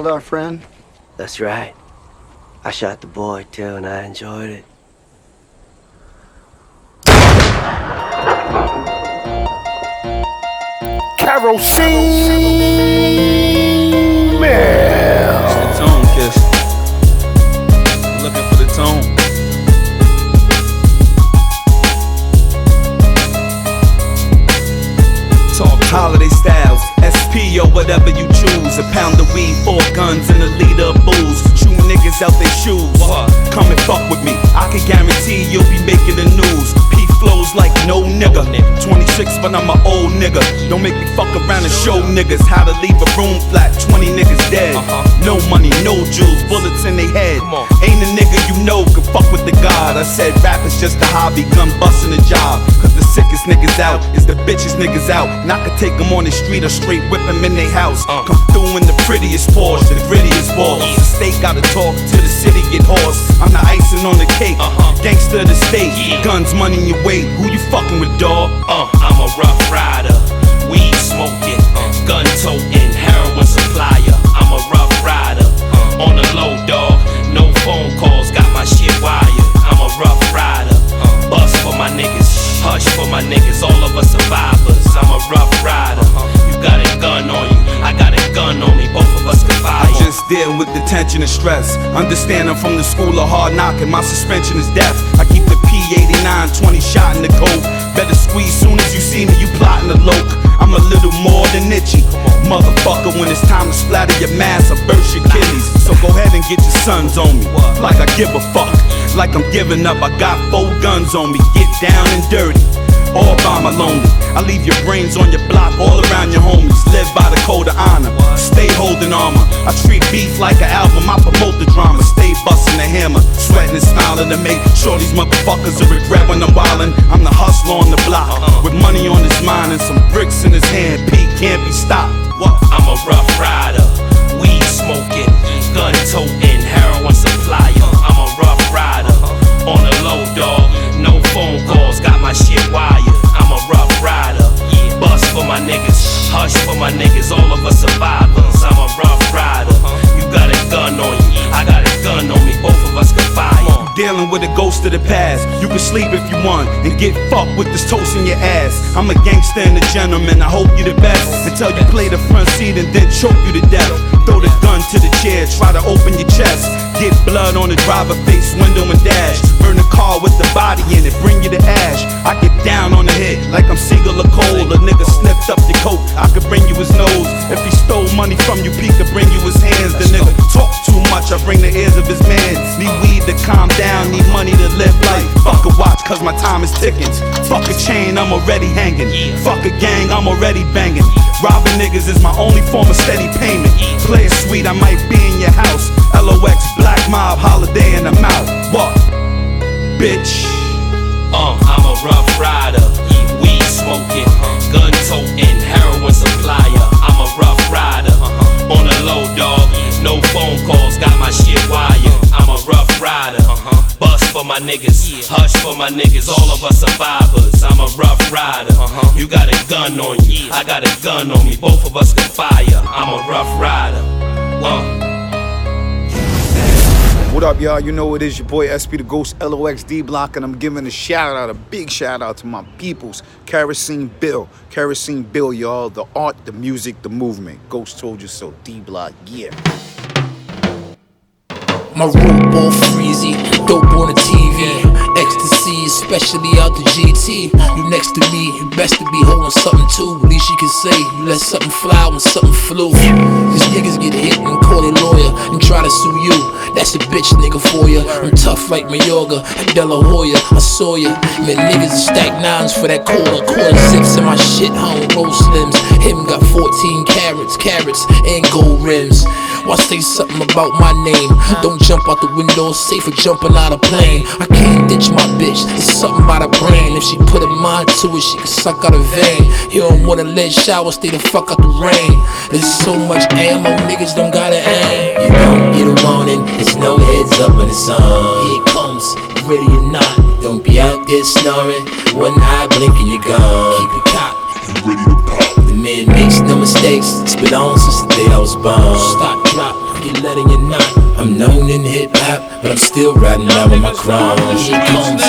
killed our friend? That's right. I shot the boy too, and I enjoyed it. Kerosene Bill. Four guns, and a liter of booze. Shooting niggas out their shoes. Come and fuck with me. I can guarantee you'll be making the news. P flows like no nigga. 26, but I'm an old nigga. Don't make me fuck around and show niggas how to leave a room flat. 20 niggas dead. Uh-huh. No money, no jewels, bullets in their head. Ain't a nigga you know can fuck with the God. I said rap is just a hobby, gun busting a job. Sickest niggas out is the bitches niggas out. And I could take them on the street or straight whip them in their house. Uh. Come through in the prettiest Porsche, the grittiest balls. The state gotta talk to the city, get hoarse. I'm the icing on the cake. Uh-huh. Gangster of the state, guns, money in your way. Who you fucking with, dog? Uh, I'm a rough rider, weed smoking, uh. gun toting, heroin supplier. I'm a rough rider, uh. on the low my niggas, all of us survivors. I'm a rough rider, you got a gun on you, I got a gun on me, both of us can fire. I just deal with the tension and stress. Understand I'm from the school of hard knocking. My suspension is death. I keep the P89 20 shot in the coat. Better squeeze soon as you see me, you plotting the loke. I'm a little more than itchy. Motherfucker, when it's time to splatter your mask, I burst your kidneys. So go ahead and get your sons on me. Like I give a fuck. Like I'm giving up. I got four guns on me. Get down and dirty all by my lonely. I leave your brains on your block, all around your homies. Live by the code of honor, stay holding armor. I treat beef like an album, I promote the drama. Stay busting the hammer, sweating and smiling to make sure these motherfuckers will regret when I'm wildin'. I'm the hustler on the block, with money on his mind and some bricks in his hand. Pete can't be stopped. I'm a rough rider, weed smoking, gun toting, heroin supplier. I'm a rough rider, on the low dog, no phone calls, got my shit wired. My niggas, hush for my niggas, all of us survivors. I'm a rough rider, you got a gun on you, I got a gun on me, both of us. Dealing with a ghost of the past. You can sleep if you want and get fucked with this toast in your ass. I'm a gangster and a gentleman. I hope you the best until you play the front seat and then choke you to death. Throw the gun to the chair, try to open your chest. Get blood on the driver face, window and dash. Burn the car with the body in it, bring you to ash. I get down on the hit like I'm Siegel or Cole. A nigga sniffed up your coat, I could bring you his nose. If he stole money from you, Pete could bring you his cause my time is ticking. Fuck a chain, I'm already hanging. Fuck a gang, I'm already banging. Robbing niggas is my only form of steady payment. Play it sweet, I might be in your house. LOX, Black Mob, Holiday in the mouth. What? Bitch. Uh, I'm a rough rider, weed smoking, gun toting, heroin supplier. I'm a rough rider, on a low dog, no phone calls, got my shit wired. I'm a rough rider, bust for my niggas, hush for my niggas, all of us survivors. I'm a rough rider, you got a gun on you, I got a gun on me, both of us can fire. I'm a rough rider. Uh. What up, y'all? You know it is your boy SP the Ghost LOX D Block, and I'm giving a shout out, a big shout out to my peoples, Kerosene Bill. Kerosene Bill, y'all. The art, the music, the movement. Ghost told you so. D Block, yeah. My room all freezy, dope on the TV. Ecstasy, especially out the GT. You next to me, you best to be holding something too. At Least you can say, you let something fly when something flew. Cause niggas get hit and call a lawyer and try to sue you. That's a bitch nigga for ya. I'm tough like Mayorga and De Hoya. I saw ya. Man, niggas stack nines for that quarter. Quarter six in my shit home, roll slims. Him got 14 carats, carrots, and gold rims. Why say something about my name? Don't jump out the window, safe for jumping out a plane. I can't ditch my bitch, it's something about her brain. If she put a mind to it, she can suck out a vein. You don't wanna let shower, stay the fuck out the rain. There's so much ammo, niggas don't gotta aim. You don't get a warning, it's no heads up when it's on. Here it comes, ready or not. Don't be out there snoring, one eye blinking, you're gone. Keep it cocked, you ready to pop. The man makes no mistakes. It's been on since the day I was born. Stop, drop, get letting you not. I'm known in hip hop, but I'm still riding around with my crown. Here comes.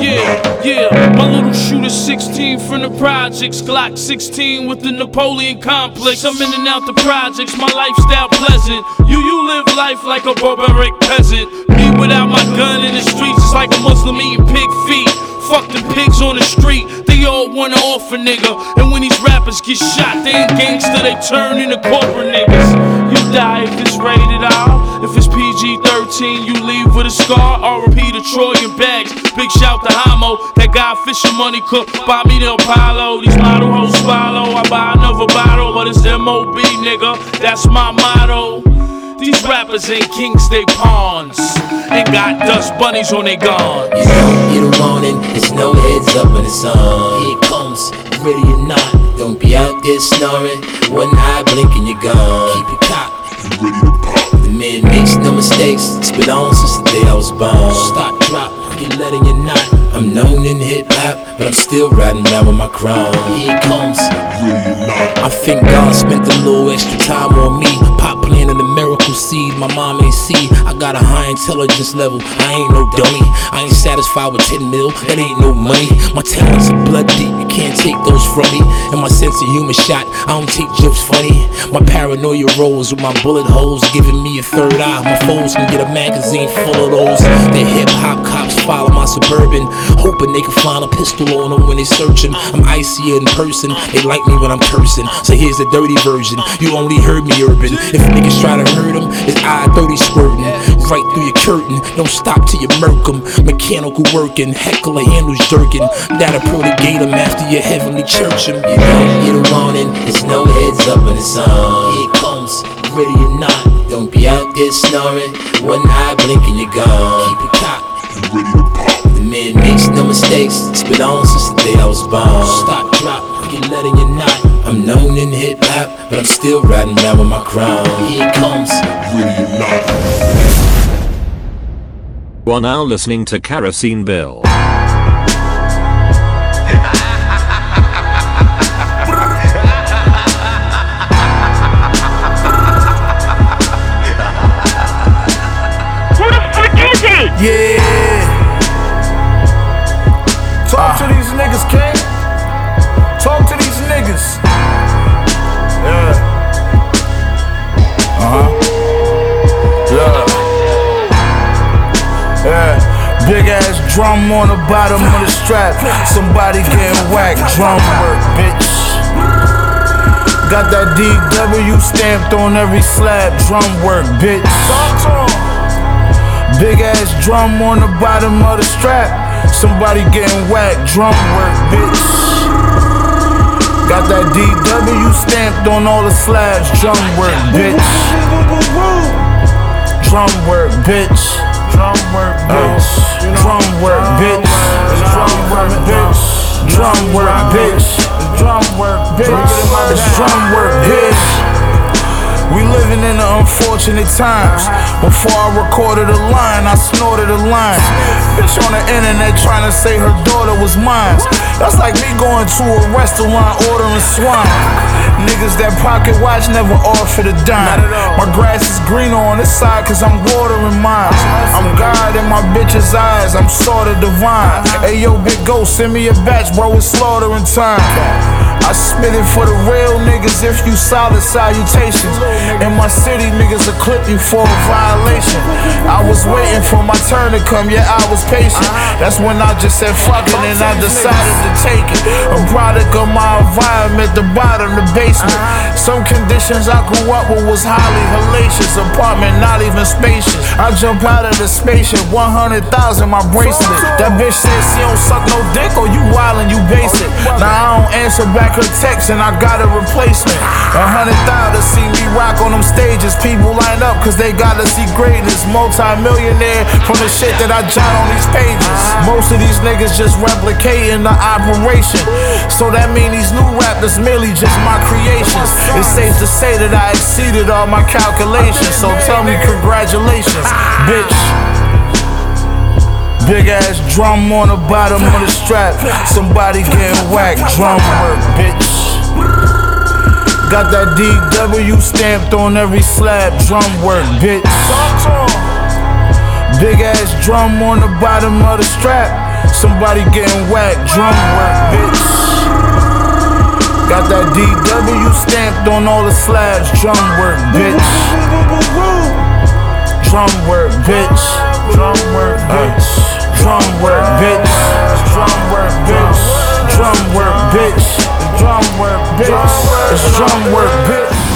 Yeah, yeah. My little shooter 16 from the projects. Glock 16 with the Napoleon complex. I'm in and out the projects, my lifestyle pleasant. You, you live life like a barbaric peasant. Me without my gun in the streets is like a Muslim eating pig feet. Fuck the pigs on the street, they all wanna off a nigga. And when these rappers get shot, they ain't gangster, they turn into corporate niggas. You die if it's rated R. If it's PG 13, you leave with a scar. RP to Troy and Bags. Big shout to Hamo, that guy fishing money cook. Buy me the Apollo, these model hoes follow. I buy another bottle, but it's MOB, nigga. That's my motto. These rappers ain't kings, they pawns. And got dust bunnies on they guns. You don't get around and there's no heads up when it's on. Here it comes, ready or not. Don't be out there snoring. One eye blinking, you're gone. Keep it cocked. Ready to pop. The man makes no mistakes. It's been on since the day I was born. Stop, drop, get letting you not. I'm known in hip hop, but I'm still riding around with my crown. Here it comes. I think God spent a little extra time on me. Pop planting the miracle seed my mom ain't see. I got a high intelligence level. I ain't no dummy. I ain't satisfied with 10 mil. That ain't no money. My talents are blood deep. You can't take those from me. And my sense of humor shot. I don't take jokes funny. My paranoia rolls with my bullet holes, giving me a third eye. My foes can get a magazine full of those. The hip hop cops follow my suburban, hoping they can find a pistol on them when they searching. I'm icier in person. They like me when I'm cursing. So here's the dirty version. You only heard me urban. If niggas try to hurt him, it's I 30 squirting right through your curtain. Don't stop till you murk 'em. Mechanical working, heckler handles jerking. That'll protecate 'em after your heavenly church 'em. You don't get around and there's no heads up when it's on. Here it comes, ready or not. Don't be out there snoring. One eye blinking, you're gone. Keep it cocked. The man makes no mistakes. It's been on since the day I was born. Stop, drop, get letting you not. I'm known in hip hop, but I'm still riding around with my crown. Here it comes. You are now listening to Kerosene Bill. Who the fuck is he? Yeah. Big ass drum on the bottom of the strap. Somebody getting whacked. Drum work, bitch. Got that DW stamped on every slab. Drum work, bitch. Big ass drum on the bottom of the strap. Somebody getting whacked. Drum work, bitch. Got that DW stamped on all the slabs. Drum work, bitch. Drum work, bitch. Drum work, bitch. Drum work, bitch. Drum work, bitch. Drum work, bitch. Drum work, bitch. It's drum work, bitch. We living in the unfortunate times. Before I recorded a line, I snorted a line. Bitch on the internet trying to say her daughter was mine. That's like me going to a restaurant ordering swine. Niggas that pocket watch never offer a dime. My grass is greener on this side cause I'm watering mine. I'm God in my bitch's eyes, I'm sorta divine. Hey yo, big ghost, send me a batch, bro, it's slaughtering time. I spit it for the real niggas if you solid salutations. In my city, niggas will clip you for a violation. I was waiting for my turn to come, yeah, I was patient. That's when I just said fuck it and I decided to take it. A product of my environment, the bottom, the basement. Some conditions I grew up with was highly hellacious. Apartment not even spacious. I jump out of the spaceship, 100,000 my bracelet. That bitch said she don't suck no dick or you wildin', you basic. Now I don't answer back and I got a replacement. A hundred thousand to see me rock on them stages. People line up cause they gotta see greatness. Multi-millionaire from the shit that I jot on these pages. Most of these niggas just replicating the operation. So that mean these new rappers merely just my creations. It's safe to say that I exceeded all my calculations. So tell me congratulations, bitch. Big ass drum on the bottom of the strap. Somebody getting whacked. Drum work, bitch. Got that DW stamped on every slab. Drum work, bitch. Big ass drum on the bottom of the strap. Somebody getting whacked. Drum work, bitch. Got that DW stamped on all the slabs. Drum work, bitch. Drum work, bitch. Drum work, bitch. Drum work, bitch. Drum work, bitch. Drum work, bitch. Drum work, bitch. Drum work, bitch.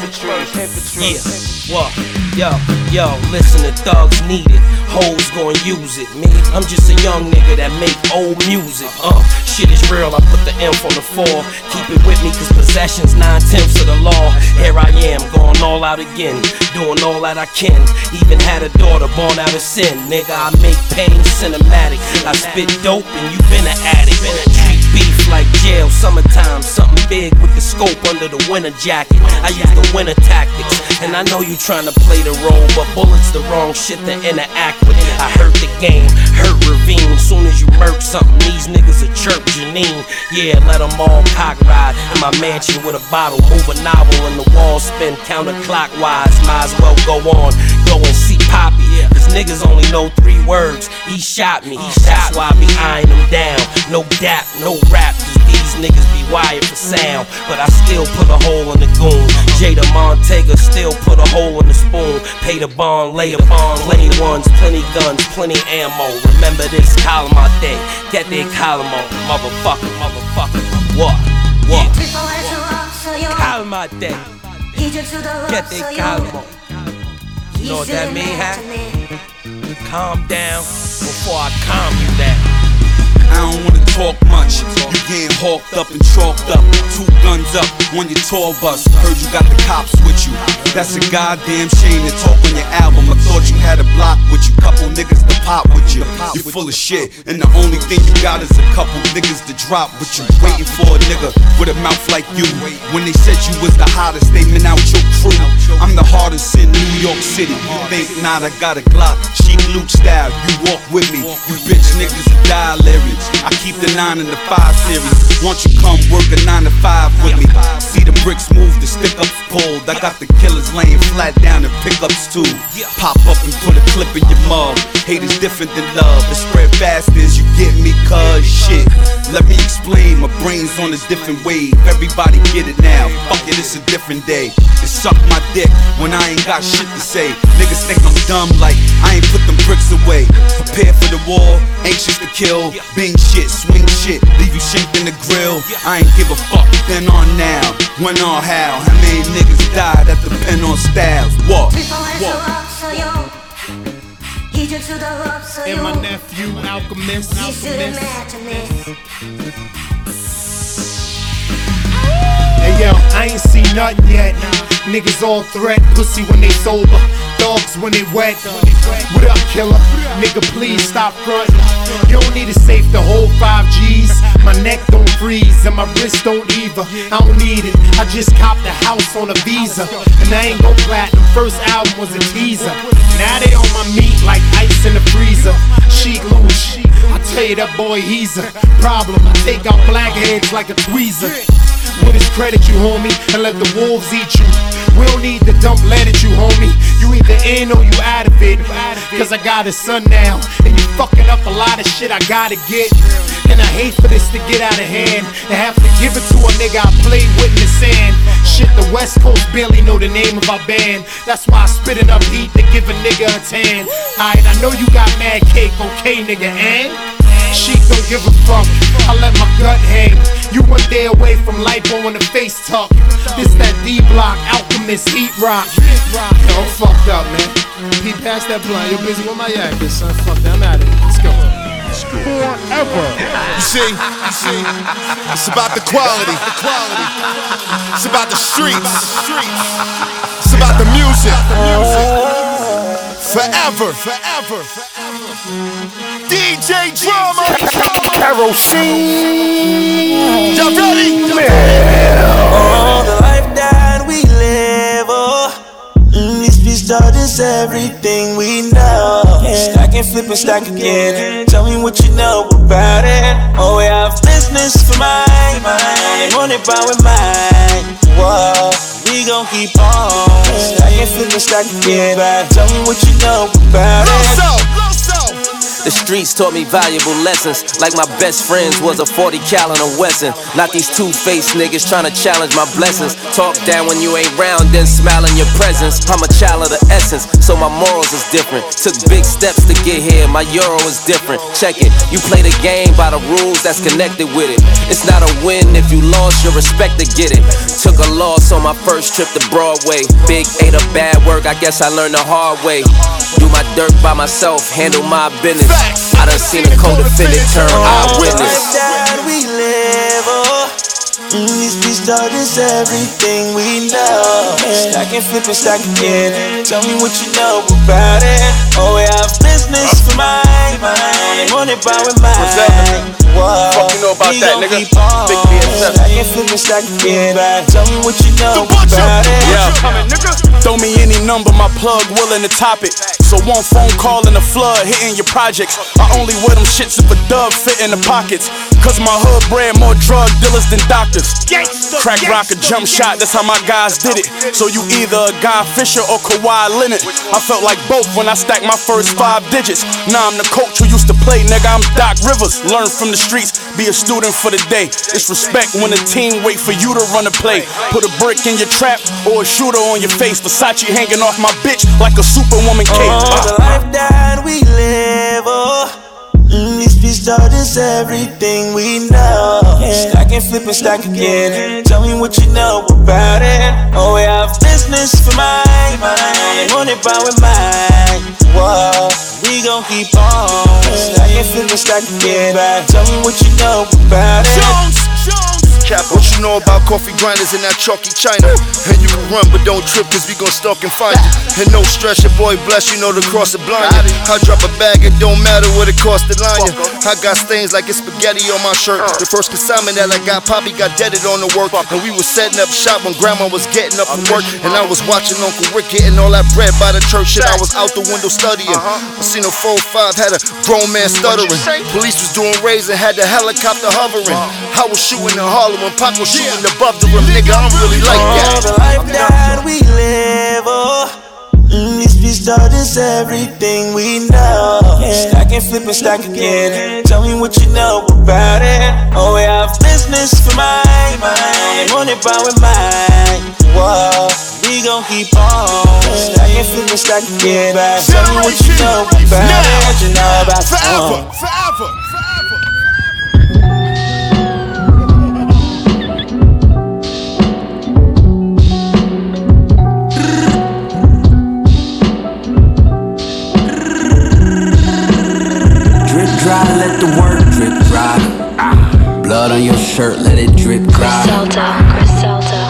Yeah, what? Yo, yo, listen to thugs need it. Hoes gon' use it. Me, I'm just a young nigga that make old music. Uh, shit is real, I put the F on the four. Keep it with me, cause possession's nine tenths of the law. Here I am, going all out again. Doing all that I can. Even had a daughter born out of sin. Nigga, I make pain cinematic. I spit dope and you been an addict. Treat beef like jail, summertime. Something big with the scope under the winter jacket. I use the winter tactics. And I know you tryna play the role, but bullets the wrong shit to interact with. I hurt the game, hurt Ravine. Soon as you murk something, these niggas will chirp Janine. Yeah, let them all cock ride in my mansion with a bottle. Move a novel and the walls spin counterclockwise. Might as well go on, go and see Poppy. Cause niggas only know three words. He shot me. he That's why I be eyeing him down. No dap, no rap. These niggas be wired for sound. But I still put a hole in the goon. Jada Montega still put a hole in the spoon. Pay the bond, lay a bond, plenty ones, plenty guns, plenty ammo. Remember this column out there. Get that column on, motherfucker, motherfucker. What? What? Column. Get that column on. You know what that mean, huh? Calm down before I calm you down. I don't wanna talk much. You getting hawked up and chalked up. Two guns up on your tour bus. Heard you got the cops with you. That's a goddamn shame to talk on your album. I thought you had a block with you. Couple niggas to pop with you. You full of shit. And the only thing you got is a couple niggas to drop with you. Waiting for a nigga with a mouth like you. When they said you was the hottest, they meant out your crew. I'm the hardest in New York City. You think not, I got a Glock. Sheek Louch style. You walk with me. You bitch niggas die Larry. I keep the 9 and the 5 series. Won't you come work a 9 to 5 with me? I got the killers laying flat down in pickups too. Pop up and put a clip in your mug. Hate is different than love. It spread fast as you get me, cuz shit. Let me explain, my brain's on a different wave. Everybody get it now. Fuck it, it's a different day. It suck my dick when I ain't got shit to say. Niggas think I'm dumb, like I ain't put them bricks away. Prepare for the war, anxious to kill. Bing shit, swing shit, leave you shanked in the grill. I ain't give a fuck, then on now, when on how. How many niggas died that depend on styles? What? What? And my nephew, Alchemist. Alchemist. I ain't seen nothing yet. Niggas all threat, pussy when they sober, dogs when they wet. What up, killer? Nigga, please stop frontin'. You don't need a safe to hold five G's. My neck don't freeze and my wrist don't either. I don't need it. I just copped a house on a visa, and I ain't go platinum. First album was a teaser. Now they on my meat like ice in the freezer. Sheek Louch, I tell you that boy, he's a problem. I take out blackheads like a tweezer. With his credit, you homie, and let the wolves eat you. We don't need to dump lead at you, homie. You either in or you out of it. Cause I got a son now, and you fucking up a lot of shit I gotta get. And I hate for this to get out of hand. And have to give it to a nigga I played with in the sand. Shit, the West Coast barely know the name of our band. That's why I spit enough heat to give a nigga a tan. Alright, I know you got mad cake, okay, nigga, and? She don't give a fuck. I let my gut hang. You one day away from lipo on the face tuck. This that D block, alchemist, heat rock. Yo, I'm fucked up, man. Pete, pass that blunt. You're busy with my yakis, son. Fuck that, I'm out of here. Let's go. Forever. You see, you see, it's about the quality. The quality. It's about the streets. It's about the music. Forever. Forever. DJ DJ Drama. Kerosene. Y'all ready? Oh, the life that we live, oh. Mm, this bitch thought is everything we know. Stack and flip and stack again. Tell me what you know about it. Oh, we have business for mine, mine. Run it by with mine. Whoa, we gon' keep on. Stack and flip and stack again. Tell me what you know about it. The streets taught me valuable lessons. Like my best friends was a 40 caliber Wesson. Not these two-faced niggas trying to challenge my blessings. Talk down when you ain't round, then smile in your presence. I'm a child of the essence, so my morals is different. Took big steps to get here, my euro is different. Check it, you play the game by the rules that's connected with it. It's not a win if you lost your respect to get it. Took a loss on my first trip to Broadway. Big ate a bad work, I guess I learned the hard way. Do my dirt by myself, handle my business. I done seen a co-defendant turn eyewitness. that we live, oh. Mm, this bitch thought is everything we know. Stack and flip and stack again. Tell me what you know about it. Oh, we have business for mine, mine. Run it by with mine. Whoa, Fuck you know about we that, nigga? Big BSF. Stack and flip and stack again. Tell me what you know about it. Yeah. Throw me any number, my plug willing to top it. So one phone call and a flood hitting your projects. I only wear them shits if a dub fit in the pockets. Cause my hood brand more drug dealers than doctors. Crack rock a jump shot, that's how my guys did it. So you either a Guy Fisher or Kawhi Leonard. I felt like both when I stacked my first five digits. Now I'm the coach who used to play, nigga. I'm Doc Rivers. Learn from the streets, be a student for the day. It's respect when a team wait for you to run a play. Put a brick in your trap or a shooter on your face. Versace hanging off my bitch like a superwoman cape. Oh, the life that we live, oh. Mm, this bitch is everything we know. Stack and flip and stack again. Tell me what you know about it. Oh, we have business for mine, mine. Run it by with mine. Whoa, we gon' keep on. Stack and flip and stack again. Tell me what you know about it. What you know about coffee grinders in that chalky China? And you run, but don't trip, cause we gon' stalk and find you. And no stress, your boy bless, you know the cross the blind. I drop a bag, it don't matter what it cost to line. I got stains like it's spaghetti on my shirt. The first consignment that I got, Poppy got deaded on the work. And we was setting up shop when grandma was getting up from work. And I was watching Uncle Rick getting all that bread by the church. Shit, I was out the window studying. I seen a 4-5 had a grown man stuttering. Police was doing raids and had the helicopter hovering. I was shooting in Harlem when Pac was shooting above the rim. Nigga, I'm really like Oh, that. the life that we live, oh. Mm, this bitch thought is everything we know. Stack and flip and stack again. Tell me what you know about it. Oh, we have business for mine, mine. It by with mine. Whoa, we gon' keep on. Stack and flip and stack again. Tell me what you know about it. What you know about Forever, forever. Drip dry, let the work drip dry. Blood on your shirt, let it drip dry.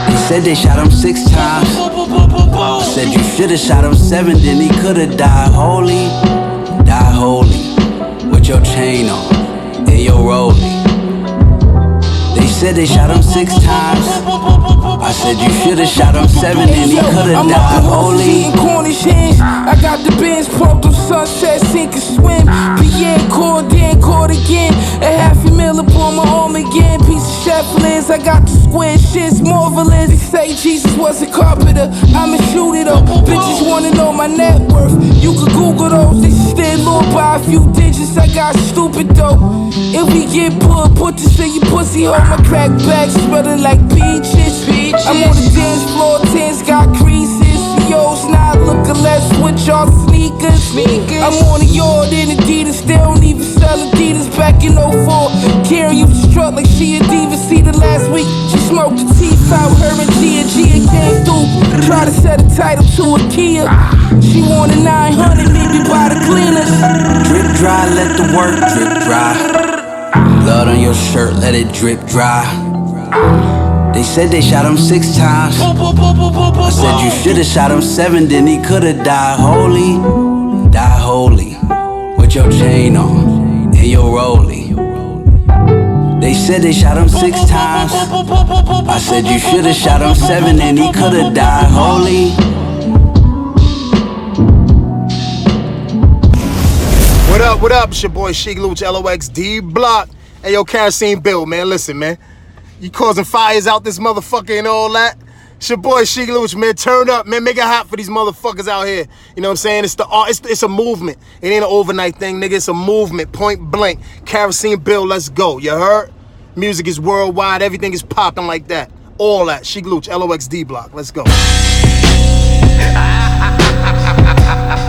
They said they shot him six times. Said you should've shot him seven, then he could've died holy. Die holy. With your chain on and your rollie. They said they shot him six times. I said you should've shot him seven, and he could've I'm died holy. eating corny shins. I got the bins pumped on sunset, sink and swim. Pierre caught, then caught again. A half a mil upon my arm again. Piece of chef lids, I got the square shits marvelous. They say Jesus was a carpenter, I'ma shoot it up. Bitches wanna know my net worth. You can Google those, they still low by a few digits. I got stupid though. If we get put, put this in your pussy hole. My crack back smelling like peaches. I'm on the dance floor, tents got creases. CEOs not looking less with y'all sneakers. I'm on the yard in Adidas, they don't even sell Adidas back in 04. Karen used to strut like she a diva. See the last week, she smoked the teeth out. Her and Gia, Gia came through. Try to set a title to a Kia. She wanted 900, maybe by the cleaners. Drip dry, let the work drip dry. Blood on your shirt, let it drip dry. They said they shot him six times. I said you should've shot him seven, then he could've died holy. Die holy. With your chain on and your rollie. They said they shot him six times. I said you should've shot him seven and he could've died. Holy. What up, what up? It's your boy Sheek Louch, LOX D Block. Hey, yo, Kerosene Bill, man. Listen, man. You causing fires out this motherfucker and all that. It's your boy Sheek Louch, man. Turn up, man. Make it hot for these motherfuckers out here. You know what I'm saying? It's the art. It's, it's a movement. It ain't an overnight thing, nigga. It's a movement. Point blank. Kerosene Bill, let's go. You heard? Music is worldwide. Everything is popping like that. All that. Sheek Louch, LOX D Block. Let's go.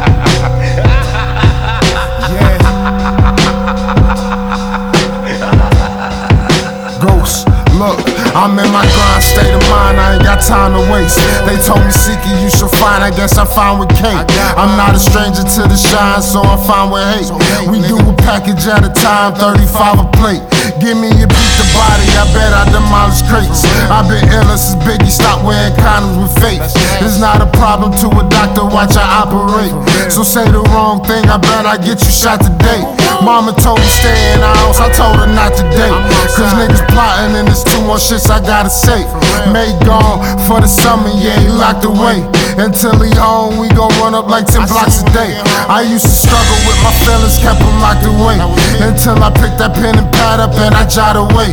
time to waste. They told me seek it, you should find, I guess I'm fine with cake. I'm not a stranger to the shine, so I'm fine with hate. We do a package at a time, 35 a plate. Give me a beat the body, I bet I demolish crates. I've been ill since Biggie stopped wearing condoms with faith. It's not a problem to a doctor, watch I operate. So say the wrong thing, I bet I get you shot today. Mama told me stay in the house, I told her not today. Cause niggas plotting and there's two more shits I gotta say. May gone for the summer, yeah, he locked away. Until he home, we gon' run up like 10 blocks a day. I used to struggle with my feelings, kept them locked away. Until I picked that pen and pad up and I jot away.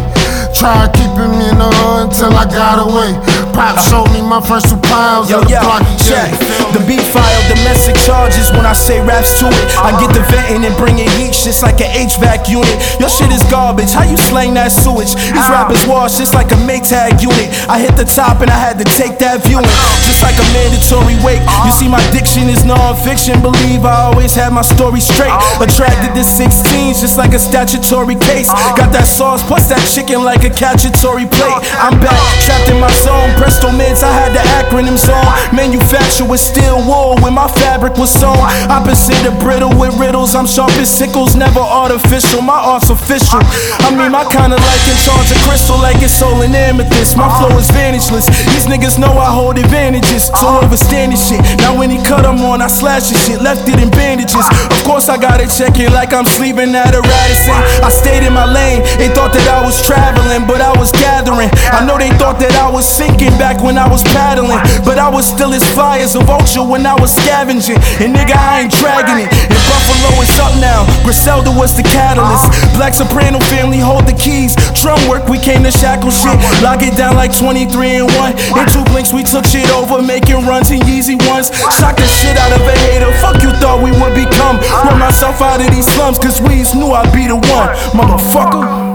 Try to keep him in the hood until I got away. Pop showed me my first two pounds Yo, of the yo, block check. The beat file domestic charges when I say raps to it. I get the venting and bring in heat, shit's like an HVAC unit. Your shit is garbage, how you slang that sewage? These ah. rappers wash just like a Maytag unit. I hit the top and I had to take that viewing, just like a mandatory wake. You see, my diction is non-fiction. Believe I always had my story straight. Oh, Attracted to 16s, just like a statutory case. Got that sauce plus that chicken like a cacciatore plate. I'm back, trapped in my zone. Presto mids, I had the acronyms on. Manufacture with steel wool when my fabric was sewn. Opposite of brittle with riddles. I'm sharp as sickles, never artificial. My art's official. I mean, my kind of like in charge of crystal, like it's soul and amethyst. My flow is vantageless. These niggas know I hold advantages, so overstand this shit. Now when he cut them on, I slash his shit, left it in bandages. Of course, I gotta check it like I'm sleeping at a Radisson. I stayed in my lane. They thought that I was traveling, but I was gathering. I know they thought that I was sinking back when I was paddling, but I was still as fly as a vulture when I was scavenging. And nigga, I ain't dragging it. And Buffalo is up now. Griselda was the catalyst. Black Soprano family hold the keys. Drum work, we came to shackle shit. Lock it down like 23 and 1. In two blinks, we took shit over, making runs and Yeezy ones. Shock the shit out of a hater. Fuck you thought we would become. Run myself out of these slums, cause Weez knew I'd be the one. Motherfucker.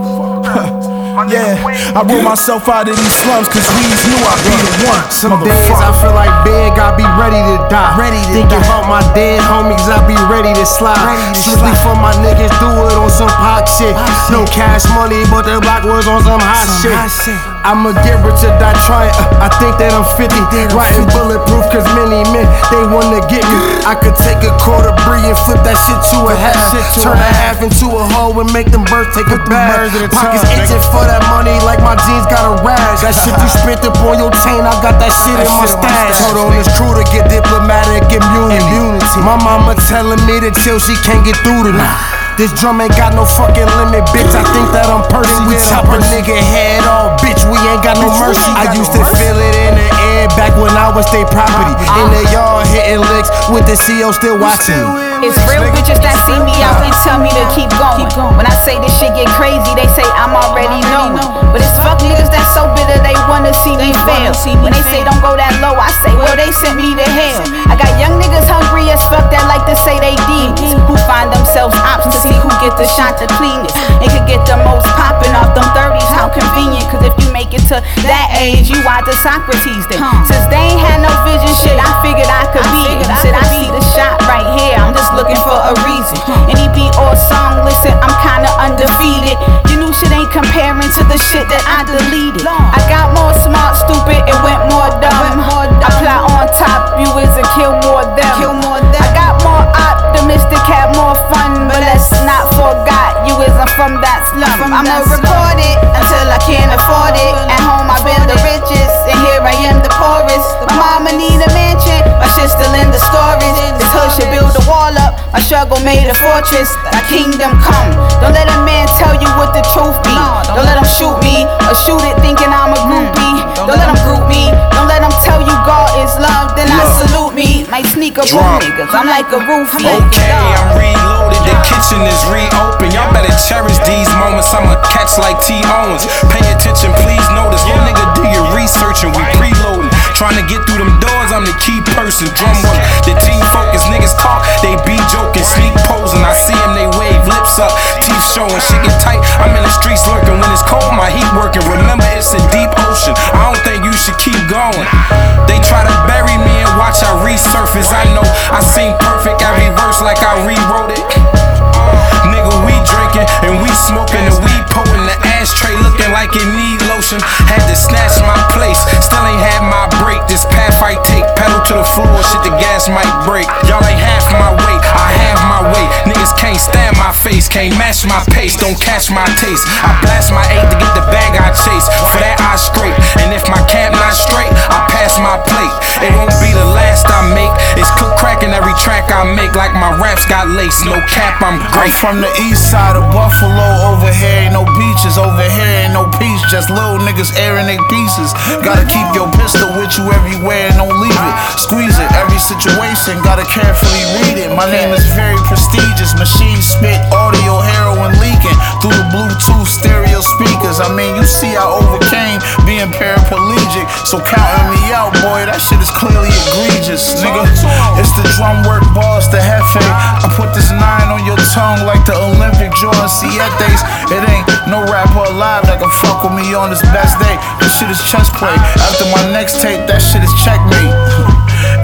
Yeah, I wrote myself out of these slums cause Weez knew I'd be the one. Some days I feel like big, I be ready to die. Ready to Thinking die. about my dead homies, I be ready to slide. Ready to Strictly slide. for my niggas, do it on some hot shit. No cash money, but the block was on some hot Some shit. hot shit. I'ma get rich or die trying. Uh, I think that I'm 50. Writing bulletproof, cause many men, they wanna get me. I could take a quarter brie and flip that shit to a half. Turn a half into a hoe and make them birds take a bath. Pockets itching for that money like my jeans got a rash. That shit you spent up on your chain, I got that shit in my shit in my stash. Told on this crew to get diplomatic immunity. My mama telling me to chill, she can't get through to me. This drum ain't got no fucking limit, bitch. I think that I'm Percy. We chop a nigga head off, bitch. We ain't got no mercy. I used to feel it in the air back when I was state property. In the yard hitting licks with the CO still watching me. It's real bitches that see me out and tell me to keep going. When I say this shit get crazy, they say I'm already knowing. But it's fuck niggas that's so bitter they wanna see me fail. When they say don't go that low, I say, well, they sent me to hell. I got young niggas hungry as fuck that like to say they demons. Who find themselves ops to see who get the shot the cleanest. And could get the most popping off them 30s. How convenient, cause if you make it to that age, you are the Socrates then. Since they ain't had no vision shit, I figured I could be it. Said I see the shot right here, I'm just looking for a reason. Any beat or song, listen, I'm kinda undefeated. Your new shit ain't comparing to the shit that I deleted. I got more smart, stupid, and went more dumb. Me. Might sneak up on niggas, I'm like a roofie. Okay, I'm reloaded. The kitchen is reopened. Y'all better cherish these moments. I'ma catch like T. Owens. Pay attention, please notice. Little nigga, do your research and we preloading. Trying to get through them doors, I'm the key person. Drum work, the team focus. Niggas talk, they be joking, sneak posing. I see them, they wave lips up, teeth showing, shit get tight. I'm in the streets lurking. When it's cold, my heat working. Remember, it's a deep ocean. I don't think you should keep going. They try to bury me and watch I resurface. I know I seem perfect, every verse like I rewrote it. Nigga, we drinking and we smoking and we potent ashtray looking like it need lotion. Had to snatch my place, still ain't had my break. This path I take, pedal to the floor, shit the gas might break. Y'all ain't half my weight, I have my weight. Niggas can't stand my face, can't match my pace, don't catch my taste. I blast my eight to get the bag I chase. For that I scrape, and if my camp not straight, I pass my plate. It won't be the last I make. It's cook cracking every track I make, like my raps got lace. No cap, I'm great. I'm from the east side of Buffalo. Over here ain't no beaches. Over here ain't no peace. Just little niggas airing their pieces. Gotta keep your pistol with you everywhere and don't leave it. Squeeze it. Every situation, gotta carefully read it. My name is very prestigious. Machine spit, audio, heroin leaking through the Bluetooth stereo speakers. I mean, you see, I overcame being paraplegic. So counting me out, boy, that shit is clearly egregious, nigga. It's the drum work balls, the hefe. I put this nine on your tongue like the Olympic Jordan Sietes. Alive that can fuck with me on this best day. This shit is chess play. After my next tape, that shit is checkmate.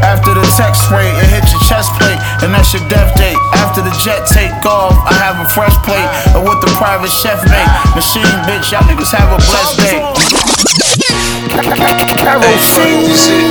After the text spray, it hit your chest plate, and that's your death date. After the jet take off, I have a fresh plate of what the private chef make. Machine bitch, y'all niggas have a blessed day. Hey, fuck this shit.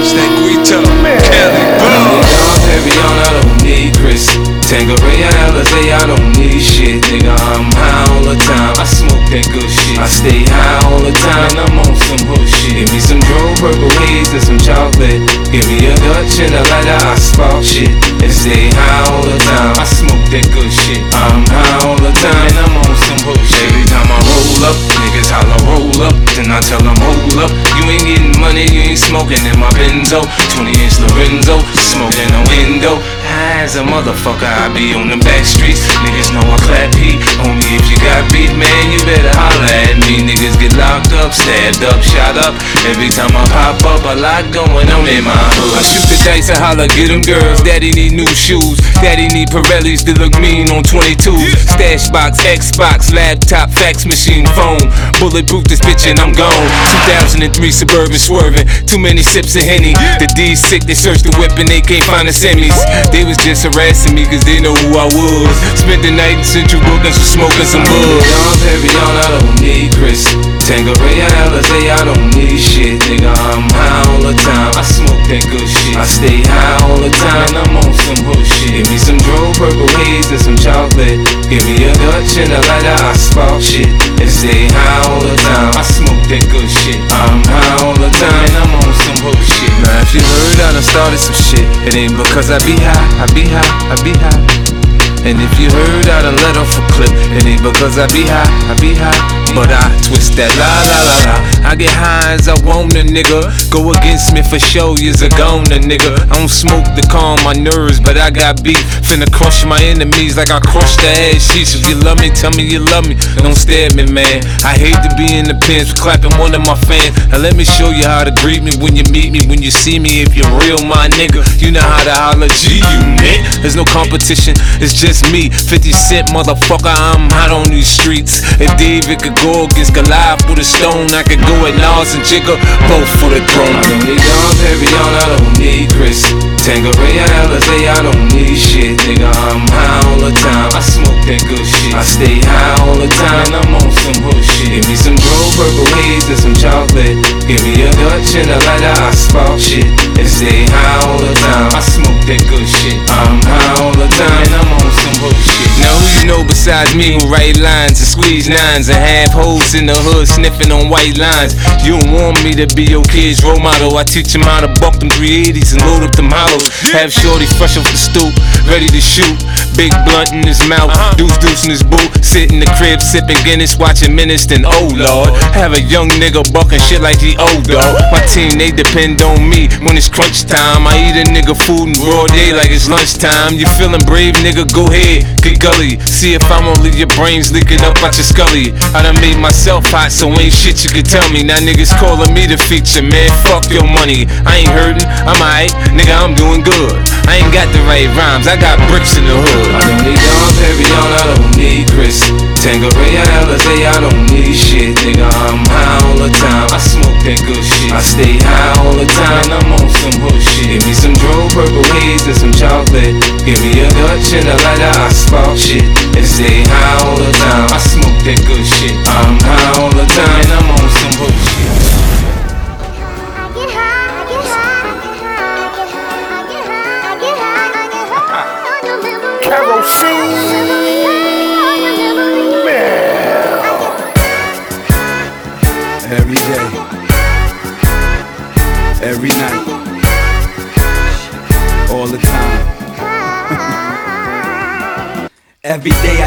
It's that Guito. Kelly, boom. Perignon, I don't need Chris. Tanqueray, Alizé, I don't need shit. Nigga, I'm high all the time. I smoke that good shit. I stay high all the time. I'm on some hood shit. Give me some dro, purple haze, and some chocolate. Give me a Dutch and a lighter, I spark shit. And stay high all the time. I smoke that good shit. I'm high all the time. And I'm on some hood shit. Every time I roll up, niggas holla roll up. Then I tell them hold up. You ain't getting money, you ain't smoking in my Benzo. 20 inch Lorenzo, smoking a window. High as a motherfucker, I be on the back streets. Niggas know I clap heat. Only if you got beef, man, you better holla at me. Niggas get locked up, stabbed up, shot up. Every time I pop up, a lot going on in my hood. I shoot the dice and holla, get them girls. Daddy need new shoes. Daddy need Pirellis to look mean on 22. Stash box, Xbox, laptop, fax machine, phone. Bulletproof this bitch and I'm gone. 2003 Suburban swerving. Too many sips of Henny. The D's sick, they search the whip and they can't find the semis. They was just harassing me cause they know who I was. Spent the night in Central Brooklyn, so smoking some bud. Dom Perignon, I don't need Chris. Tanqueray, Alizé, I don't need shit. Nigga, I'm high all the time. I smoke that good shit. I stay high all the time. and I'm on some hood shit. Give me some dro, purple haze, and some chocolate. Give me a Dutch and a lighter, I spark shit. And stay high all the time. I smoke that good shit. I'm high all the time. And I'm on some hood shit. Now, if you heard I done started some shit, it ain't because I be high. I be And if you heard I done let off a clip, it ain't because I be high, I be high. But I twist that la la la la. I get high as I want a nigga. Go against me for show, you's a goner nigga. I don't smoke to calm my nerves, but I got beef. Finna crush my enemies like I crushed the ass sheets. If you love me, tell me you love me. Don't stare at me, man. I hate to be in the pins clapping one of my fans. Now let me show you how to greet me when you meet me, when you see me. If you're real, my nigga, you know how to holler G unit. There's no competition, it's just me. 50 Cent, motherfucker, I'm hot on these streets. If David could go against Goliath with a stone, I could go at Nas and Jigga, both for the throne. I don't need Dom Perignon, I don't need Chris. Tanqueray, Alizé, I don't need shit. Nigga, I'm high all the time. I smoke that good shit. I stay high all the time. I'm on some hood shit. Give me some dro, purple haze, and some chocolate. Give me a Dutch and a lighter, I spark shit. And stay high all the time. I smoke that good shit. I'm high all the time. I'm on some hood shit. Now who you know besides me who write lines and squeeze nines and have hoes in the hood sniffing on white lines. You don't want me to be your kid's role model. I teach him how to buck them 380s and load up them hollows. Have shorty fresh off the stoop, ready to shoot. Big blunt in his mouth, uh-huh. deuce deuce in his boot. Sit in the crib sipping Guinness, watching. Then oh lord, have a young nigga bucking shit like he old dog. My team they depend on me when it's crunch time. I eat a nigga food in broad day like it's lunchtime. You feeling brave, nigga? Go ahead, get gully. See if I won't leave your brains leaking up out your scully. I done made myself hot, so ain't shit you can tell me. Now niggas calling me the feature, man. Fuck your money. I ain't hurting, I'm alright, nigga. I'm doing good. I ain't got the right rhymes, I got bricks in the hood. I don't need Dom Perignon, I don't need Chris. Tanqueray, Alizé, I don't need shit, nigga. I'm high all the time. I smoke that good shit. I stay high all the time. I'm on some hood shit. Give me some dro, purple haze, and some chocolate. Give me a Dutch and a lighter, I spark shit. And stay high all the time. I smoke that good shit. I'm high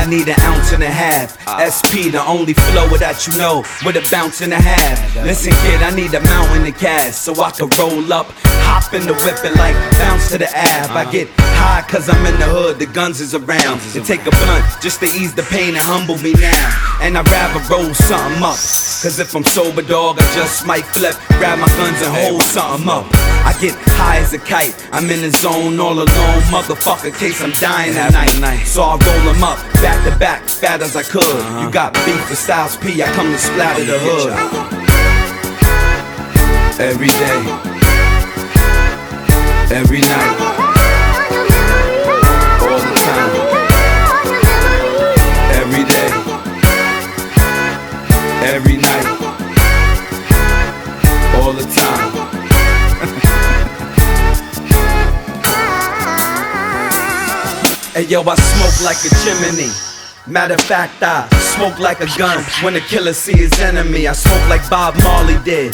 I need an ounce and a half. SP, the only flow that you know, with a bounce and a half. Listen, kid, I need a mountain of cash so I can roll up, hop in the whip and like bounce to the ab. I get high cause I'm in the hood, the guns is around. To take a blunt just to ease the pain and humble me now. And I'd rather roll something up. Cause if I'm sober, dog, I just might flip, grab my guns and hold something up. I get high as a kite, I'm in the zone all alone, motherfucker, case I'm dying night. So I roll them up, back to back, fat as I could. You uh-huh. got beef with Styles P, I come to splatter the hood. Every day, every night, Hey yo, I smoke like a chimney. Matter of fact, I smoke like a gun when a killer see his enemy. I smoke like Bob Marley did.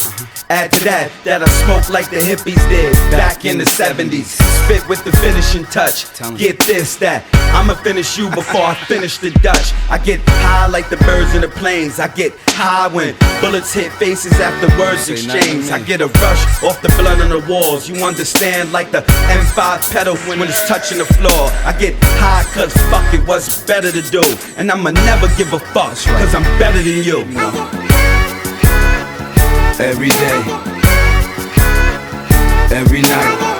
Add to that, that I smoke like the hippies did back in the 70s. Spit with the finishing touch. Get this, that. I'ma finish you before I finish the Dutch. I get high like the birds in the planes. I get high when bullets hit faces after words exchange. I get a rush off the blood on the walls. You understand, like the M5 pedal when it's touching the floor. I get high cause fuck it, what's better to do? And I'ma never give a fuck cause I'm better than you. Every day, every night,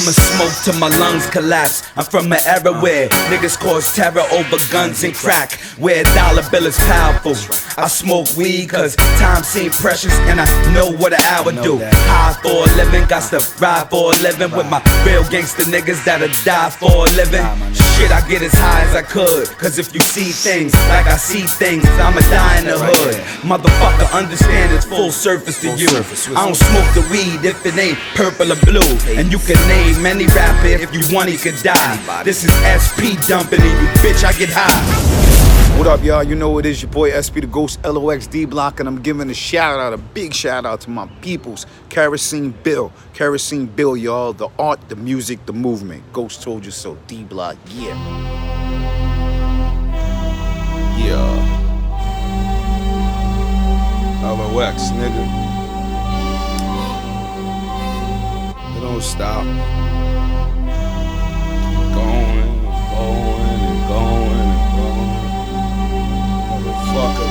I'ma smoke till my lungs collapse. I'm from an era where niggas cause terror over guns and crack. Where dollar bill is powerful. I smoke weed cause time seems precious and I know what an hour do. High for a living, got to ride for a living with my real gangster niggas that'll die for a living. Shit, I get as high as I could. Cause if you see things like I see things, I'ma die in the hood. Motherfucker, understand it's full surface to you. I don't smoke the weed if it ain't purple or blue. And you can name any rapper if you want, he could die. This is SP dumping and you bitch, I get high. What up, y'all? You know it is your boy SP the Ghost LOX D Block, and I'm giving a shout out, a big shout out to my peoples, Kerosene Bill. Kerosene Bill, y'all. The art, the music, the movement. Ghost told you so. D Block, yeah. Yeah. LOX, nigga. It don't stop. Going and going and going and going. Motherfucker.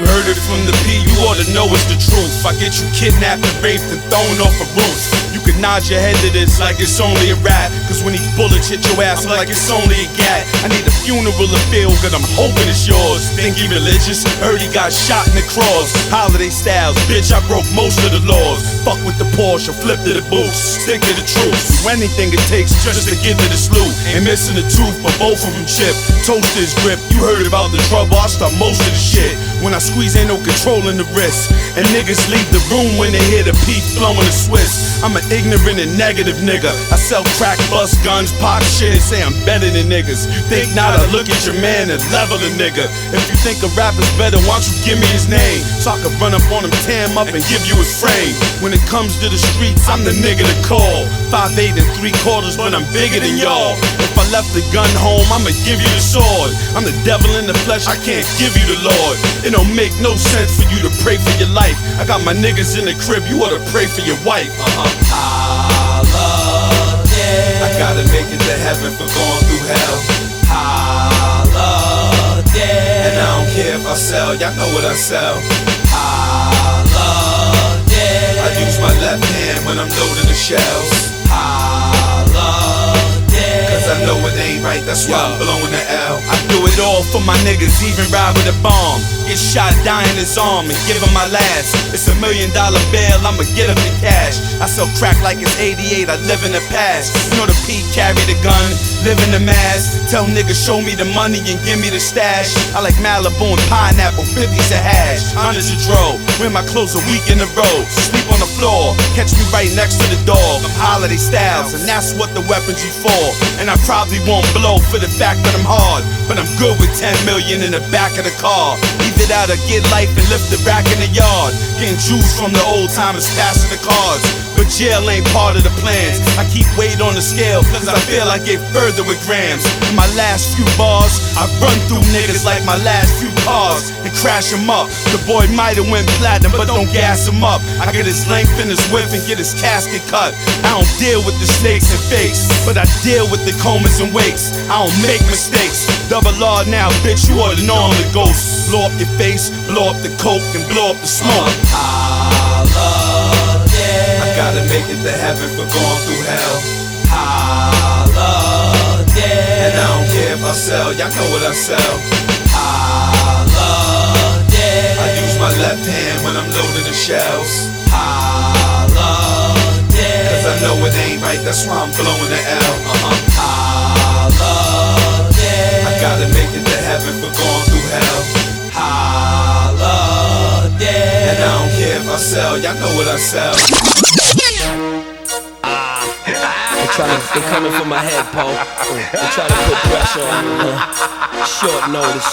You heard it from the P, you ought to know it's the truth. I get you kidnapped and raped and thrown off a roof. Can nod your head to this like it's only a rap. Cause when these bullets hit your ass, I'm like it's only a gat. I need a funeral to feel good, I'm hoping it's yours. Think he religious? Heard he got shot in the cross. Holiday styles, bitch, I broke most of the laws. Fuck with the Porsche, flip to the boots, stick to the truth. Do anything it takes just to get to the sloop. Ain't missing a tooth, but both of them chip. Toast is grip, you heard about the trouble, I start most of the shit. When I squeeze, ain't no control in the wrist. And niggas leave the room when they hear the peak flowing the Swiss. I'm an ignorant and negative nigga. I sell crack, bust guns, pop shit, say I'm better than niggas. Think not, I look at your man and level a nigga. If you think a rapper's better, why don't you give me his name? So I can run up on him, tear him up, and give you his frame. When it comes to the streets, I'm the nigga to call. Five eight and three quarters, but I'm bigger than y'all. If I left the gun home, I'ma give you the sword. I'm the devil in the flesh, I can't give you the Lord. It don't make no sense for you to pray for your life. I got my niggas in the crib, you oughta pray for your wife. Uh-huh. I gotta make it to heaven for going through hell. Holiday. And I don't care if I sell, y'all know what I sell. My left hand when I'm loading the shells. I know it ain't right, that's why I'm blowing the L. I do it all for my niggas, even ride with a bomb. Get shot, die in his arm, and give him my last. It's a million dollar bill, I'ma get him the cash. I sell crack like it's 88, I live in the past. You know the P carry the gun, live in the mask. Tell niggas show me the money and give me the stash. I like Malibu and pineapple, 50s a hash. Hundreds a dro, wear my clothes a week in a row. Sleep on the floor, catch me right next to the dog. I'm holiday styles, and that's what the weapons you for. And I probably won't blow for the fact that I'm hard, but I'm good with 10 million in the back of the car. Either that or get life and lift the rack in the yard. Getting juice from the old timers passing the cards. But jail ain't part of the plans. I keep weight on the scale, cause I feel I get further with grams. In my last few bars, I run through niggas like my last few cars and crash them up. The boy might have went platinum, but don't gas him up. I get his length and his width and get his casket cut. I don't deal with the snakes and fakes, but I deal with the comas and wakes. I don't make mistakes. Double R now, bitch, you oughta know I'm the ghost. Blow up your face, blow up the coke, and blow up the smoke. Uh, I gotta make it to heaven for going through hell. Holiday. And I don't care if I sell, y'all know what I sell. Holiday. I use my left hand when I'm loading the shells. Holiday. Cause I know it ain't right, that's why I'm blowing the L. Uh-huh. Holiday. I gotta make it to heaven for going through hell. And I don't care if I sell, y'all know what I sell. They trying to, they coming for my head, Poe. They try to put pressure on me, huh? Short notice?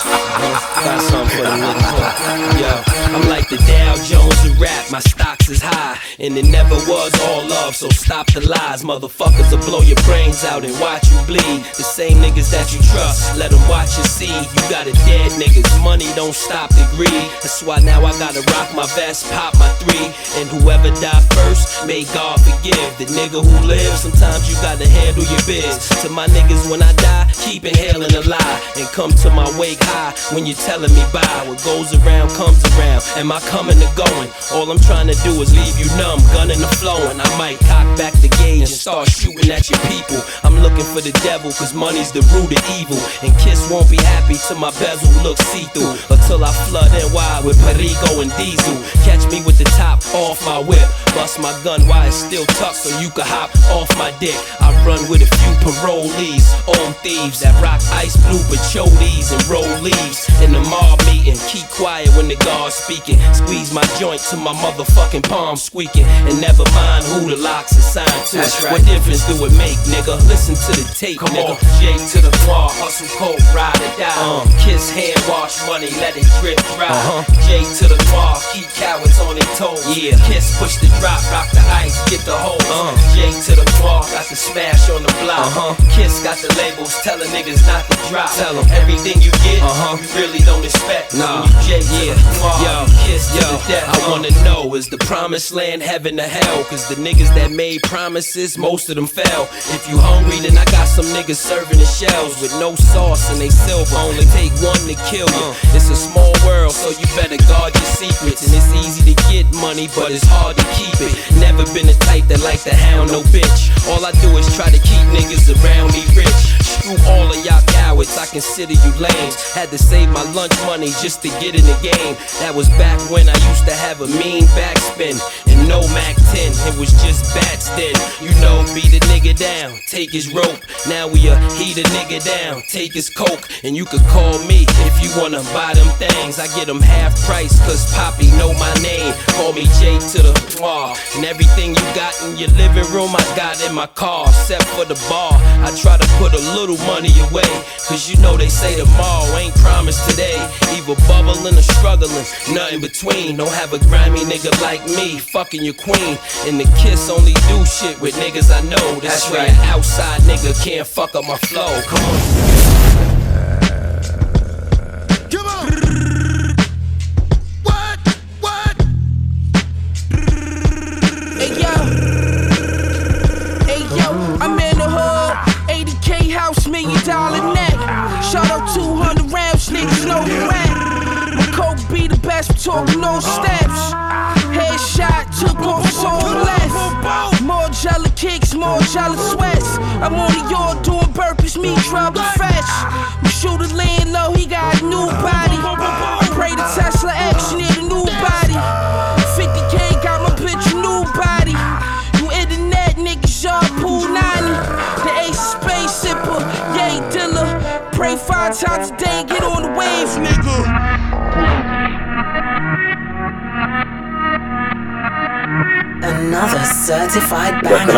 Got something for the niggas, huh? Yo, I'm like the Dow Jones of rap, my stocks is high, and it never was all love, so stop the lies. Motherfuckers will blow your brains out and watch you bleed. The same niggas that you trust, let them watch you see. You got a dead niggas, money don't stop the greed. That's why now I gotta rock my vest, pop my three, and whoever die first, may God forgive. The nigga who lives, sometimes you gotta handle your biz. To my niggas, when I die, keep inhaling a lie and come to my wake high when you're telling me bye. What goes around comes around. Am I coming or going? All I'm trying to do is leave you numb, gun in the flowing. I might cock back the gauge and start shooting at your people. I'm looking for the devil, cause money's the root of evil. And Kiss won't be happy till my bezel looks see through. Until I flood NY with Perico and Diesel. Catch me with the top off my whip. Bust my gun while it's still tucked so you can hop off my dick. I run with a few parolees, on thieves that rock ice blue pacholis and roll leaves. In the mob meeting, keep quiet when the guard's speaking. Squeeze my joint to my motherfucking palm squeaking. And never mind who the locks assigned to. That's right. What difference do it make, nigga? Listen to the tape, Come nigga. on. J to the bar, hustle cold, ride or die. Uh, kiss hand wash money, let it drip dry. Uh-huh. J to the bar, keep cowards on their toes. Yeah. Kiss push the drop, rock the ice, get the hose. Uh. J to the bar, got the smash on the block. Uh-huh. Kiss got the labels, telling niggas not to drop. Tell them everything you get, Uh-huh. you really don't expect. Nah. When you J to Yeah. the bar, Yo. Kiss Yo. I Uh. wanna know is the promised land heaven or hell? Cause the niggas that made promises, most of them fell. If you hungry, then I got some niggas serving the shells with no sauce and they silver. Only take one to kill you. It's a small world, so you better guard your secrets. And it's easy to get money, but it's hard to keep it. Never been the type that like to hound no bitch. All I do is try to keep niggas around me rich. Screw all of y'all cowards, I consider you lames. Had to save my lunch money just to get in the game. That was back when I used to have a mean backspin. And no Mac 10, it was just bats then. You know, beat a nigga down, take his rope. Now we a heat a nigga down, take his coke. And you could call me if you wanna buy them things. I get them half price, cause Poppy know my name. Call me J to the R. And everything you got in your living room, I got in my car. Except for the bar, I try to put a little money away. Cause you know they say tomorrow ain't promised today. Either bubbling or struggling, nothing between. Don't have a grimy nigga like me, fucking your queen. And the kiss only do shit with niggas I know. That's right, outside nigga can't fuck up my flow. Come on.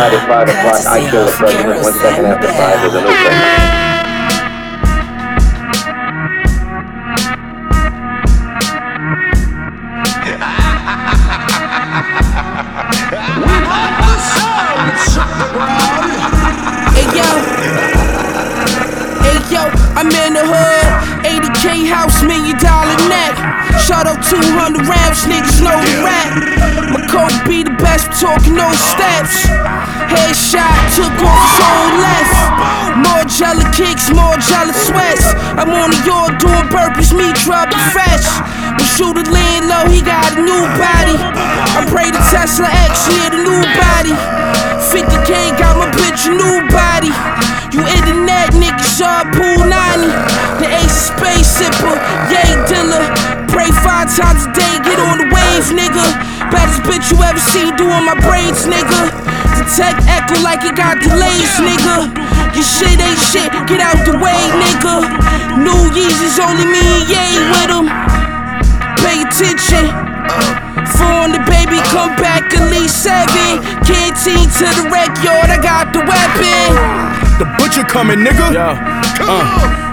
Tonight at 5 o'clock, I kill the president one second after 5 with a new me trouble fresh. My shooter laying low, he got a new body. I pray the Tesla X, yeah, the new body. 50k got my bitch a new body. You internet niggas, y'all pool 90. The ace of space sipper, yay dealer. Pray five times a day, get on the wave, nigga. Baddest bitch you ever seen doing my braids, nigga. The tech echo like it got delays, nigga. Your shit ain't shit, get out the nigga. Yeezys, only me and Ye with 'em. Pay attention. Four on the baby, come back at least seven. Canteen to the rec yard, I got the weapon. The butcher coming, nigga. Yeah. Uh,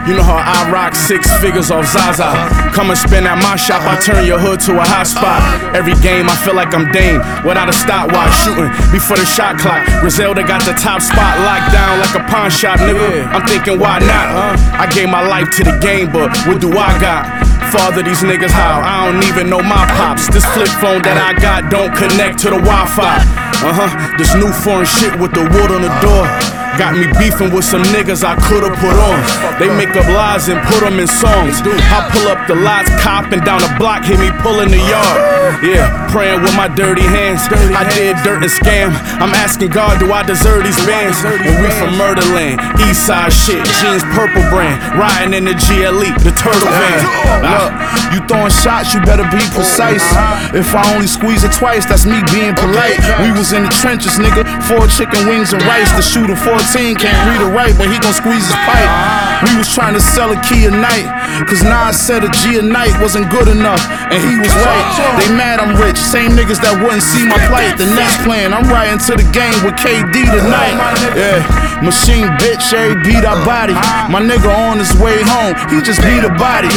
you know how I rock six figures off Zaza. Come and spin at my shop, I turn your hood to a hot spot. Every game, I feel like I'm Dame without a stopwatch. Shooting before the shot clock. Griselda got the top spot locked down like a pawn shop, nigga. I'm thinking, why not? Huh? I gave my life to the game, but what do I got? Father these niggas how? I don't even know my pops. This flip phone that I got don't connect to the Wi-Fi. Uh huh. This new foreign shit with the wood on the door. Got me beefing with some niggas I could've put on. They make up lies and put them in songs. I pull up the lots, cop, and down the block, hit me pulling the yard. Yeah, praying with my dirty hands. I did dirt and scam. I'm asking God, do I deserve these bands? And we from Murderland, East Side shit, jeans purple brand, riding in the GLE, the turtle van. Ah. Look, you throwing shots, you better be precise. Uh-huh. If I only squeeze it twice, that's me being polite. We was in the trenches, nigga. Four chicken wings and rice. to The shooter 14 can't read or write, but he gon' squeeze his pipe. We was trying to sell a key a night, cause Nas said a G a night wasn't good enough, and he was right. They mad I'm rich, same niggas that wouldn't see my plight. The next plan, I'm riding to the game with KD tonight. Yeah, machine bitch, every beat I body. My nigga on his way home, he just beat a body.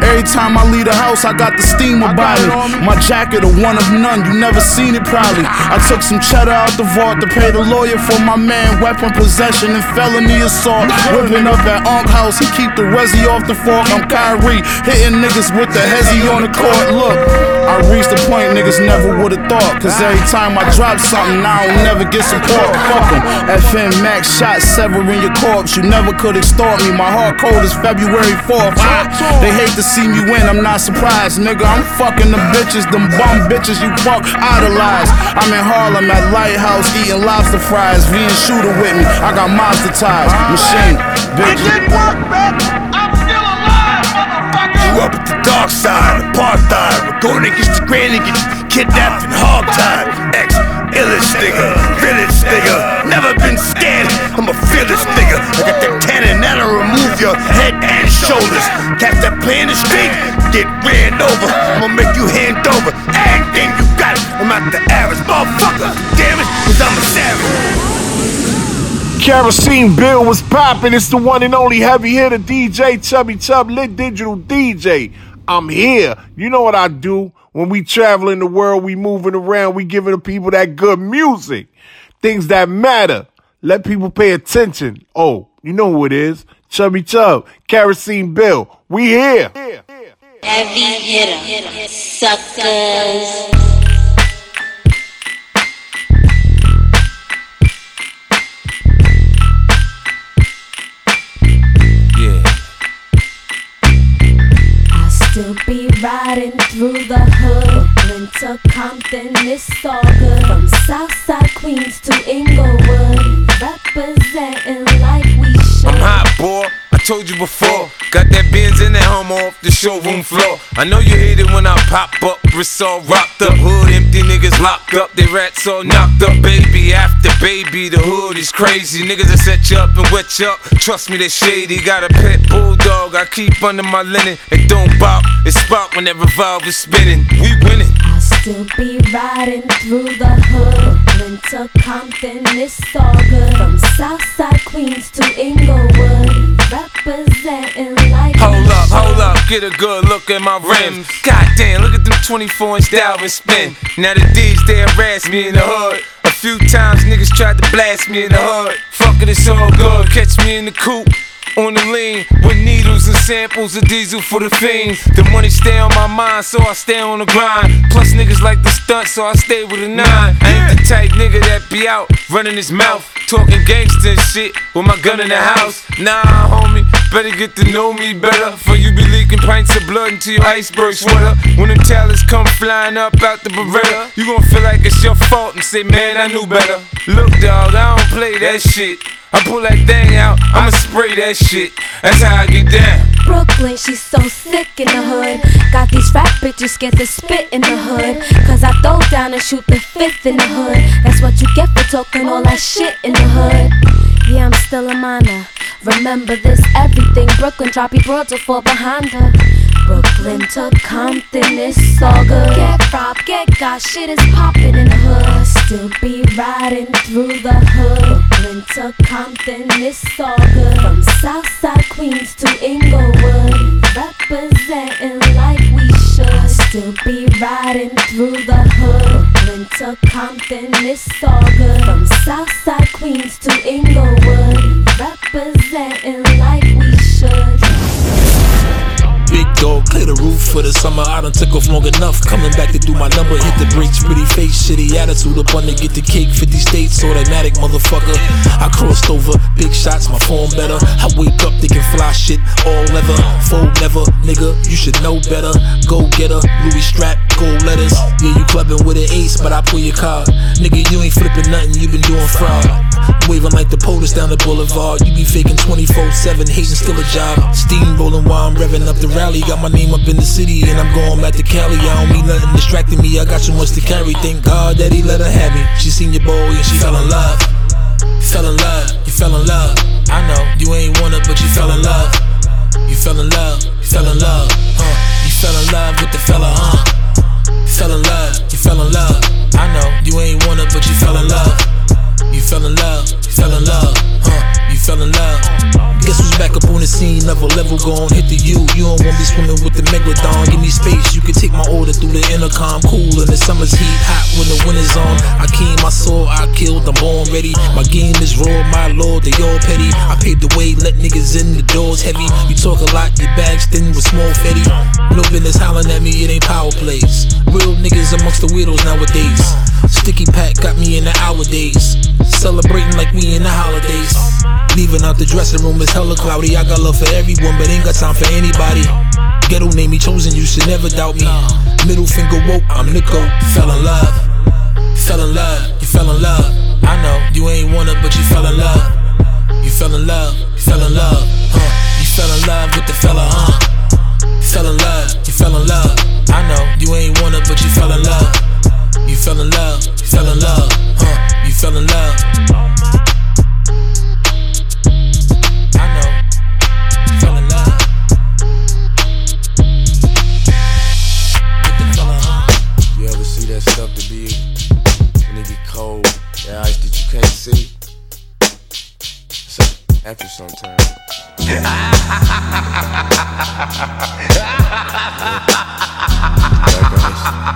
Every time I leave the house, I got the steam about me. My jacket, a one of none, you never seen it probably. I took some cheddar out the vault to pay the lawyer for my man, weapon possession and felony assault. Whipping up at Unc house, he keep the resi off the fork. I'm Kyrie, hitting niggas with the hezzy on the court. Look, I reached the point niggas never would've thought. Cause every time I drop something, I don't never get support. Fuck 'em. FM Max shot severing your corpse. You never could extort me. My heart cold is February 4th. They hate to see me win, I'm not surprised, nigga. I'm fucking the bitches, them bum bitches you fuck idolize. I'm in Harlem at Lighthouse eating lobster fries. V and shooter with me. I got monster ties. Machine, bitch. Grew up at the dark side, apartheid. We're going against the grain and get kidnapped and hogtied. Ex illest nigga, realest nigga. Never been scared, I'm a fearless nigga. I got that cannon that'll remove your head and shoulders. Catch that play in the street, get ran over. I'ma make you hand over everything you got. I'm not the average motherfucker, damn it, cause I'm a savage. Kerosene Bill was popping. It's the one and only heavy hitter DJ Chubby Chub, lit digital DJ. I'm here. You know what I do. When we travel in the world, we moving around, we giving the people that good music. Things that matter. Let people pay attention. Oh, you know who it is. Chubby Chub, Kerosene Bill. We here. Heavy hitter, suckers. Still be riding through the hood. To Compton, it's all good. From Southside Queens to Inglewood. Representing like we should. I'm hot, boy. Told you before. Got that Benz in that Hummer off the showroom floor. I know you hate it when I pop up. Wrists all rocked up. Hood empty, niggas locked up. They rats all knocked up. Baby after baby, the hood is crazy. Niggas that set you up and wet you up. Trust me, they shady. Got a pet bulldog I keep under my linen. It don't bop, it spot when that revolver's spinning. We winning. I'll still be riding through the hood. To Compton, it's all good. From Southside Queens to Inglewood. Representing like Hold up, hold up, get a good look at my rims. Goddamn, look at them 24 inch Davin spin. Now the D's they harass me in the hood. A few times niggas tried to blast me in the hood. Fuck it, it's all good. Catch me in the coupe. On the lean with needles and samples of diesel for the fiends. The money stay on my mind, so I stay on the grind. Plus niggas like the stunt, so I stay with a nine. I ain't the type nigga that be out running his mouth, talking gangster shit with my gun in the house. Nah, homie, better get to know me better. For you be leaking pints of blood into your iceberg sweater. When them talents come flying up out the Beretta, you gon' feel like it's your fault and say, man, I knew better. Look, dog, I don't play that shit. I pull that thing out, I'ma spray that shit. That's how I get down. Brooklyn, she's so sick in the hood. Got these rap bitches scared to spit in the hood. Cause I throw down and shoot the fifth in the hood. That's what you get for talking all that shit in the hood. Yeah, I'm still a minor. Remember this everything. Brooklyn, drop your broad to fall behind her. Brooklyn to Compton, it's all good. Get robbed, get got, shit is poppin' in the hood. Still be riding through the hood. Brooklyn to Compton, all good. From Southside Queens to Inglewood, representing like we should. Still be riding through the hood. Brooklyn to Compton, all good. From Southside Queens to Inglewood, representing like we should. Big dog, clear the roof for the summer. I done took off long enough. Coming back to do my number, hit the brakes, pretty face, shitty attitude up to get the cake. 50 states, automatic motherfucker. I crossed over, big shots, my form better. I wake up thinking fly shit, all leather, fold never, nigga. You should know better. Go get getter, Louis strap, gold letters. Yeah, you clubbing with an ace, but I pull your card. Nigga, you ain't flipping nothing, you been doing fraud. Waving like the POTUS down the boulevard. You be faking 24 7, hating still a job. Steamrolling while I'm revving up the rally. Got my name up in the city and I'm going back to Cali. I don't need nothing distracting me. I got too much to carry. Thank God that he let her have me. She seen your boy and she fell in love. Fell in love, you fell in love. I know you ain't want it, but you fell in love. You fell in love, you fell in love, huh? You fell in love with the fella, huh? Fell in love, you fell in love. I know you ain't want it, but you fell in love. You fell in love, fell in love, huh? You fell in love. Guess who's back up on the scene? Level level gon' hit the U. You don't wanna be swimming with the megalodon. Give me space, you can take my order through the intercom. Cool in the summer's heat, hot when the winter's on. I came my soul, I killed, I'm born ready. My game is raw, my lord, they all petty. I paved the way, let niggas in, the doors heavy. You talk a lot, your bags thin with small fetty. No business hollering at me, it ain't power plays. Real niggas amongst the weirdos nowadays. Sticky pack got me in the hour days. Celebrating like we in the holidays. Leaving out the dressing room is hella cloudy. I got love for everyone, but ain't got time for anybody. Ghetto name me chosen, you should never doubt me. Middle finger woke, I'm Nico. Fell in love. Fell in love, you fell in love. I know you ain't want it, but you fell in love. You fell in love, you fell in love, huh? You fell in love with the fella, huh? Fell in love, you fell in love. I know you ain't want it, but you fell in love. You fell in love, you fell in love, huh? You fell in love. I know, you fell in love. With the fella, huh? You ever see that stuff that be when it get cold? That ice that you can't see? So after sometimes. Now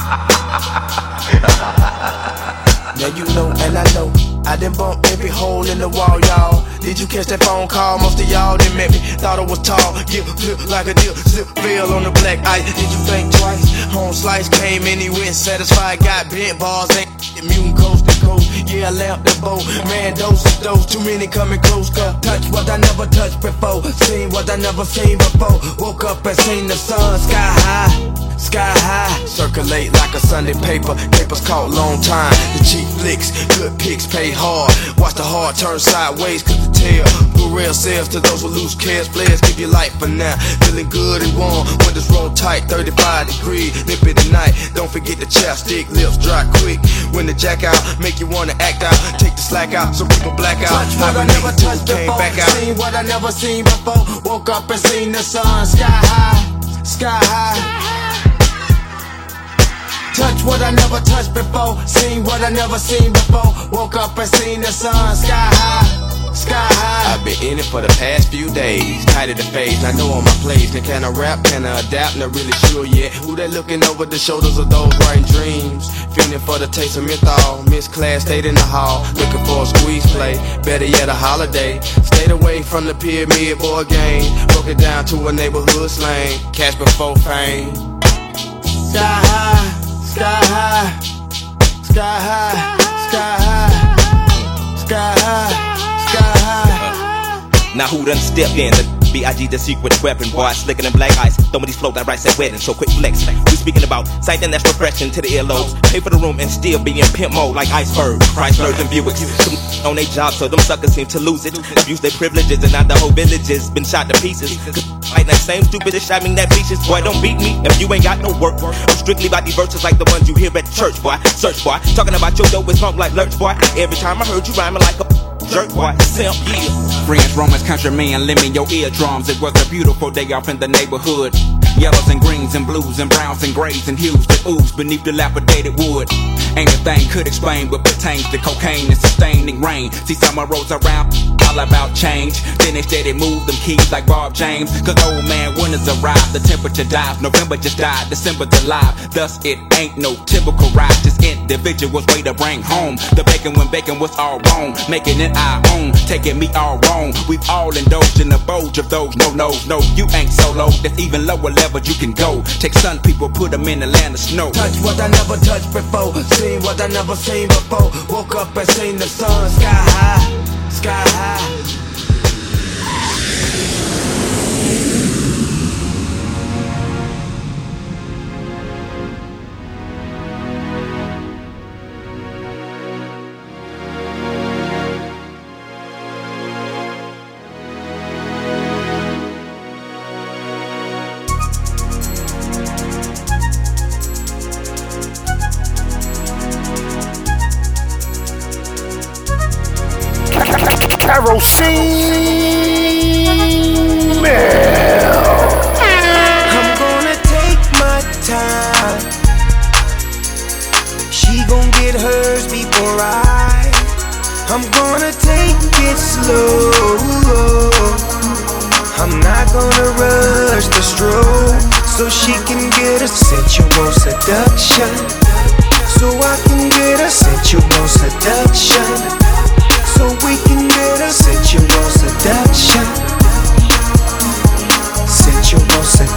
in the wall, y'all. Did you catch that phone call? Most of y'all didn't met me. Thought I was tall, get flip like a deal, zip veil on the black ice. Did you think twice? Home slice came in, he went satisfied, got bent balls, ain't immune coast to coast. Yeah, I left the boat, man, dose of those. Too many coming close, cause touch what I never touched before, seen what I never seen before. Woke up and seen the sun sky high, sky high. Circulate like a Sunday paper, papers caught long time. The cheap flicks, good pics pay hard. Watch the heart turn sideways, cause the tail real sales to those who lose cares. Players give you life for now. Feeling good and warm, windows roll tight, 35 degrees, nip it tonight. Don't forget the chapstick, lips dry quick. When the jack out, make you wanna act out. Take the slack out, so people black out. Touch what I never touched came before, back out. seen what I never seen before. Woke up and seen the sun sky high, sky high. Touch what I never touched before, seen what I never seen before. Woke up and seen the sun sky high, sky high. I've been in it for the past few days. Tight of the phase, I know on my place. Can can I rap? Can I adapt? Not really sure yet. Who they looking over the shoulders of those bright dreams? Feeling for the taste of menthol. Miss class, stayed in the hall. Looking for a squeeze play. Better yet, a holiday. Stayed away from the pyramid boy game. Broke it down to a neighborhood slang. Cash before fame. Sky high, sky high, sky high, sky high, sky high, sky high. Now who done step in? The B.I.G. the secret weapon, boy, slicker than black ice. Throwing these float that rice at wedding, so quick flex. We speaking about something that's refreshing to the earlobes. Pay for the room and still be in pimp mode like iceberg. Chryslers and Buicks. Some on their job, so them suckers seem to lose it. Abuse their privileges and now the whole village been shot to pieces. Like that same stupid shit I mean that beaches. Boy, don't beat me if you ain't got no work. I'm strictly about these verses like the ones you hear at church, boy. Search, boy. Talking about your dope is funk like lurch, boy. Every time I heard you rhyming like a jerk, boy. Simp, yeah. Friends, Romans, countrymen, lend me your eardrums. It was a beautiful day off in the neighborhood. Yellows and greens and blues and browns and grays and hues that ooze beneath dilapidated wood. Ain't a thing could explain what pertains to cocaine and sustaining rain. See summer rolls around, all about change. Then they steady move them keys like Bob James. Cause old man winters arrive, the temperature dives. November just died, December's alive. Thus it ain't no typical ride, just individuals way to bring home. The bacon when bacon was all wrong, making it our own, taking me all wrong. We've all indulged in the bulge of those no nos. No, you ain't solo, that's even lower levels you can go. Take sun people, put them in the land of snow. Touch what I never touched before, seen what I never seen before. Woke up and seen the sun sky high, sky high.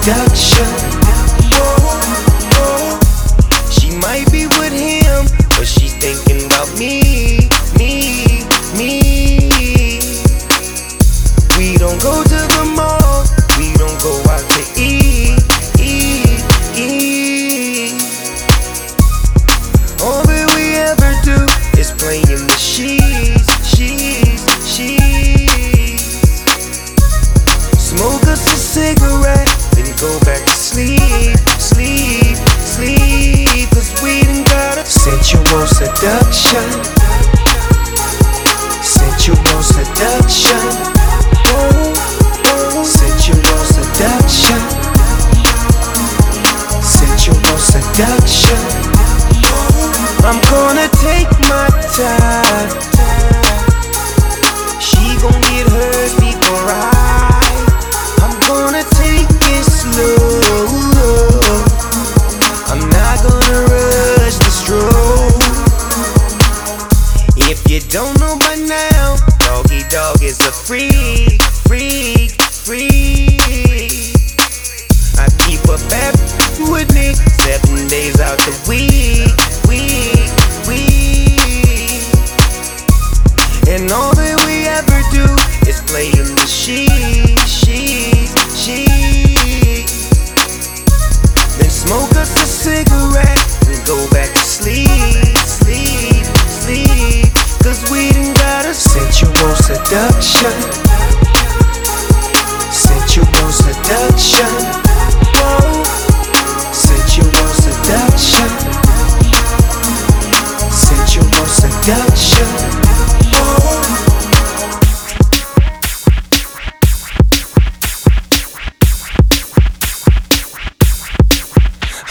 touch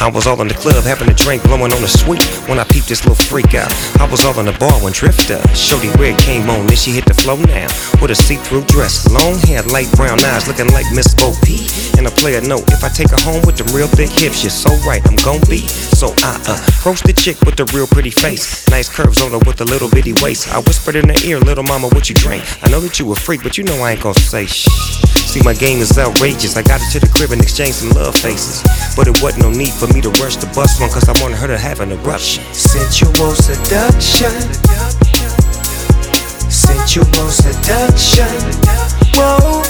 I was all in the club having a drink, blowing on the sweet when I peeped this little freak out. I was all in the bar when Drifter, showed Shorty Red came on, then she hit the flow now. With a see-through dress, long hair, light brown eyes, looking like Miss Bo P. And a player note, if I take her home with them real thick hips, you're so right, I'm gon' be. So I uh, approach the chick with the real pretty face, nice curves on her with a little bitty waist. I whispered in her ear, little mama, what you drink? I know that you a freak, but you know I ain't gon' say shh. See, my game is outrageous. I got her to the crib and exchanged some love faces. But it wasn't no need for me to rush the bus one, cause I wanted her to have an eruption. Sensual seduction. Sensual seduction. Whoa.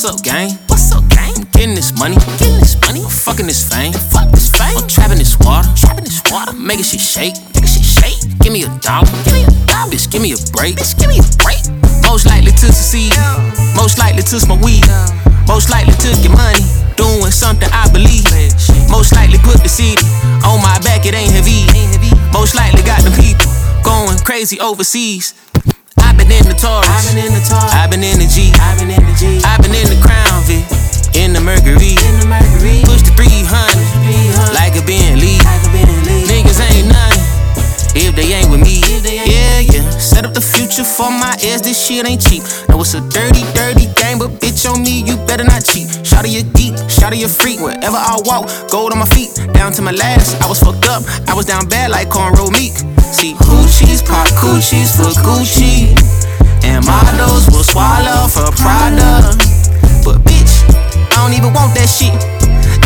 What's up, gang? What's up, gang? I'm getting this money. Getting this money. I'm fucking this fame. Fuck this fame. I'm trapping this water. Trapping this water. Making shit shake. Making shit shake. Give me a dollar. Give me a dollar. Bitch, give me a break. Bitch, give me a break. Most likely to succeed. Most likely to smoke weed. Most likely to get money. Doing something I believe. Most likely put the CD on my back. It ain't heavy. Most likely got the people going crazy overseas. I've been in the Taurus. I've been in the Taurus. I've been in the G. I've been in the G. I've been in the Crown Vic. In the Mercury. In the Mercury. Push the 300. Like a Bentley. Like a Bentley. Niggas ain't nothing. If they ain't with me. Yeah, yeah. Set up the future for my ass. This shit ain't cheap. Know it's a dirty, dirty game, but bitch on me, you better not cheat. Shout of your geek, shout of your freak. Wherever I walk, gold on my feet. Down to my last, I was fucked up. I was down bad like cornrow meek. See, hoochies pop coochies for Gucci. And models will swallow for Prada. But bitch, I don't even want that shit.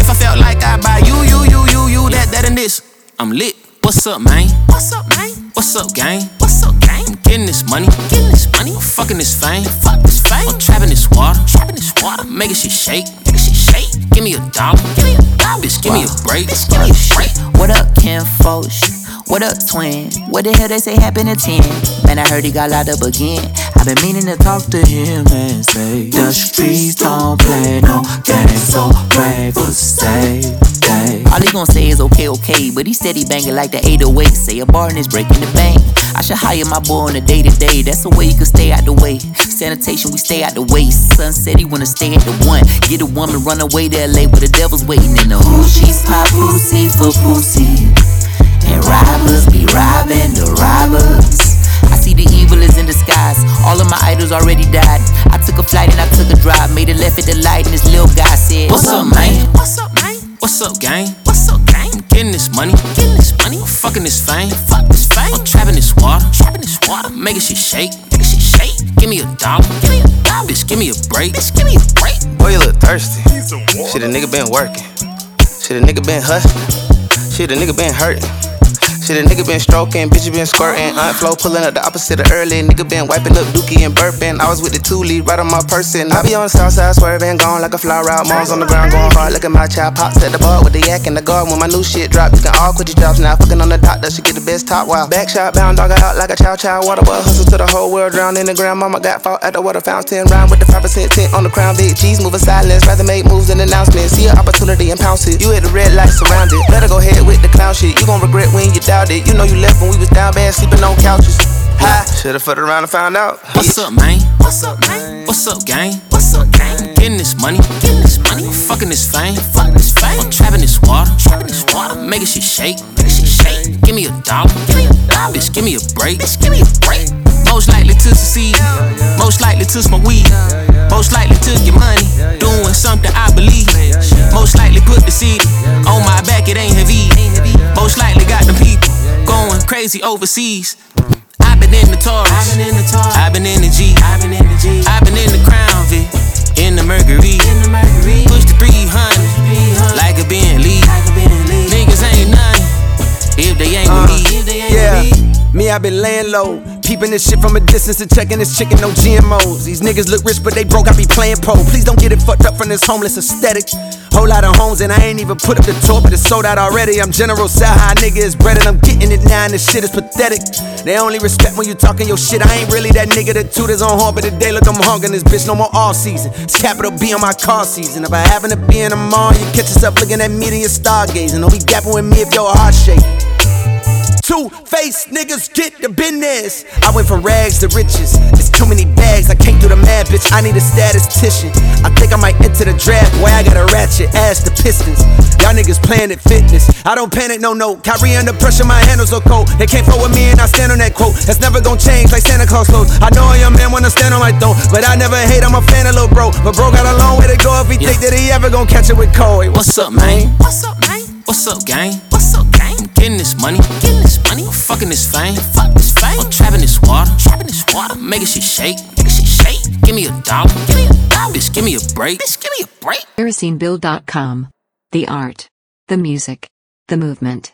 If I felt like I buy you, you, you, you, you, that, that, and this, I'm lit. What's up, man? What's up, man? What's up, gang? What's up, gang? I'm getting this money. Getting this money. I'm fucking this fame. Fuck this fame. I'm trapping this water. Trapping this water. Making shit shake. Making shit shake. Give me a dollar. Give me a dollar. Bitch, give me a break. Bitch, give me a break. What up, Ken Foch? What up, twin? What the hell they say happened at 10? Man, I heard he got locked up again. I've been meaning to talk to him and say, The streets don't play no games, so pray for safety. All he gon' say is okay, okay, but he said he banging like the 808. Say a bar and it's breaking the bank. I should hire my boy on a day to day. That's the way you can stay out the way. Sanitation, we stay out the way. Son said he wanna stay at the one. Get a woman, run away to LA where the devil's waiting in the hoochies. Pop pussy for pussy. And robbers be robbing the robbers. I see the evil is in disguise. All of my idols already died. I took a flight and I took a drive. Made a left at the light and this little guy said, What's up, man? What's up, man? What's up, gang? What's up, gang? I'm getting this money. Getting this money. I'm fucking this fame. Fuck this fame. I'm trapping this water. Trapping this water. Making shit shake. Making shit shake. Give me a dollar. Give me a dollar. Bitch, give me a break. Bitch, give me a break. Boy, you look thirsty. Shit, a nigga been working. Shit, a nigga been hustling. Shit, a nigga been hurting. Shit, a nigga been stroking, bitch, you been squirting. Aunt Flo pulling up the opposite of early. Nigga been wiping up dookie and burping. I was with the two lead right on my person. I be on the south side swerving, gone like a fly route. Mom's on the ground going hard. Look at my child pops at the bar with the yak in the guard. When my new shit drop, you can all quit your jobs now. Fucking on the doctor, she get the best top wow. Back shot, bound dog out like a chow chow. Water boy hustle to the whole world, drown in the ground. Mama got fought at the water fountain. Rhyme with the 5% tint on the crown. Big G's moving silence, rather make moves than announcements. See an opportunity and pounce it. You hit the red light surrounded. Better go ahead with the clown shit. You gon' regret when you doubt it. You know you left when we was down bad, sleeping on couches. High, should've fucked around and found out. What's up, man? What's up, man? What's up, gang? What's up, gang? Getting this money, getting this money, fucking this fame, fucking this fame. I'm trapping this water, trapping this water, making shit shake, making shit shake. Give me a dollar, give me a dollar, bitch, give me a break, bitch, give me a break. Most likely to succeed, most likely to smoke weed, most likely to get money, doing something I believe. Most likely put the seed on my back, it ain't heavy. Most likely got them people going crazy overseas. I've been in the Taurus, I've been in the Taurus, I've been in the G, I've been in the G, I've been in the Crown Vic, in the Mercury, in the Mercury, push the 300 like a Bentley. Niggas ain't none if they ain't with uh, me. Yeah, me, I been laying low. Peeping this shit from a distance and checking this chicken, no GMOs. These niggas look rich, but they broke, I be playing pole. Please don't get it fucked up from this homeless aesthetic. Whole lot of homes, and I ain't even put up the tour, but it's sold out already. I'm General Sell high nigga is bread, and I'm getting it now, and this shit is pathetic. They only respect when you talking your shit. I ain't really that nigga that tutors on horn, but today look, I'm hungering this bitch no more all season. It's capital B on my car season. If I happen to be in the mall, you catch yourself looking at me and you're stargazing. Don't be gapping with me if your heart shake. Two face niggas get the business. I went from rags to riches. It's too many bags, I can't do the math, bitch. I need a statistician. I think I might enter the draft. Boy, I got a ratchet ass the Pistons. Y'all niggas playing at fitness. I don't panic, no, no. Kyrie under pressure, my handles so cold. They can't fuck with me and I stand on that quote. That's never gonna change like Santa Claus clothes. I know a young man wanna stand on my throne, but I never hate, I'm a fan of Lil Bro. But bro got a long way to go if he think that he ever gonna catch it with Cole. Hey, What's up, man? What's up, man? What's up, gang? What's up, gang? I'm getting this money, getting this money. I'm fucking this fame, fuck this fame. I'm trapping this water, trapping this water, making shit shake, making shit shake. Give me a dollar, give me a dollar, bitch, give me a break, bitch, give me a break. KeroseneBill.com. The art, the music, the movement.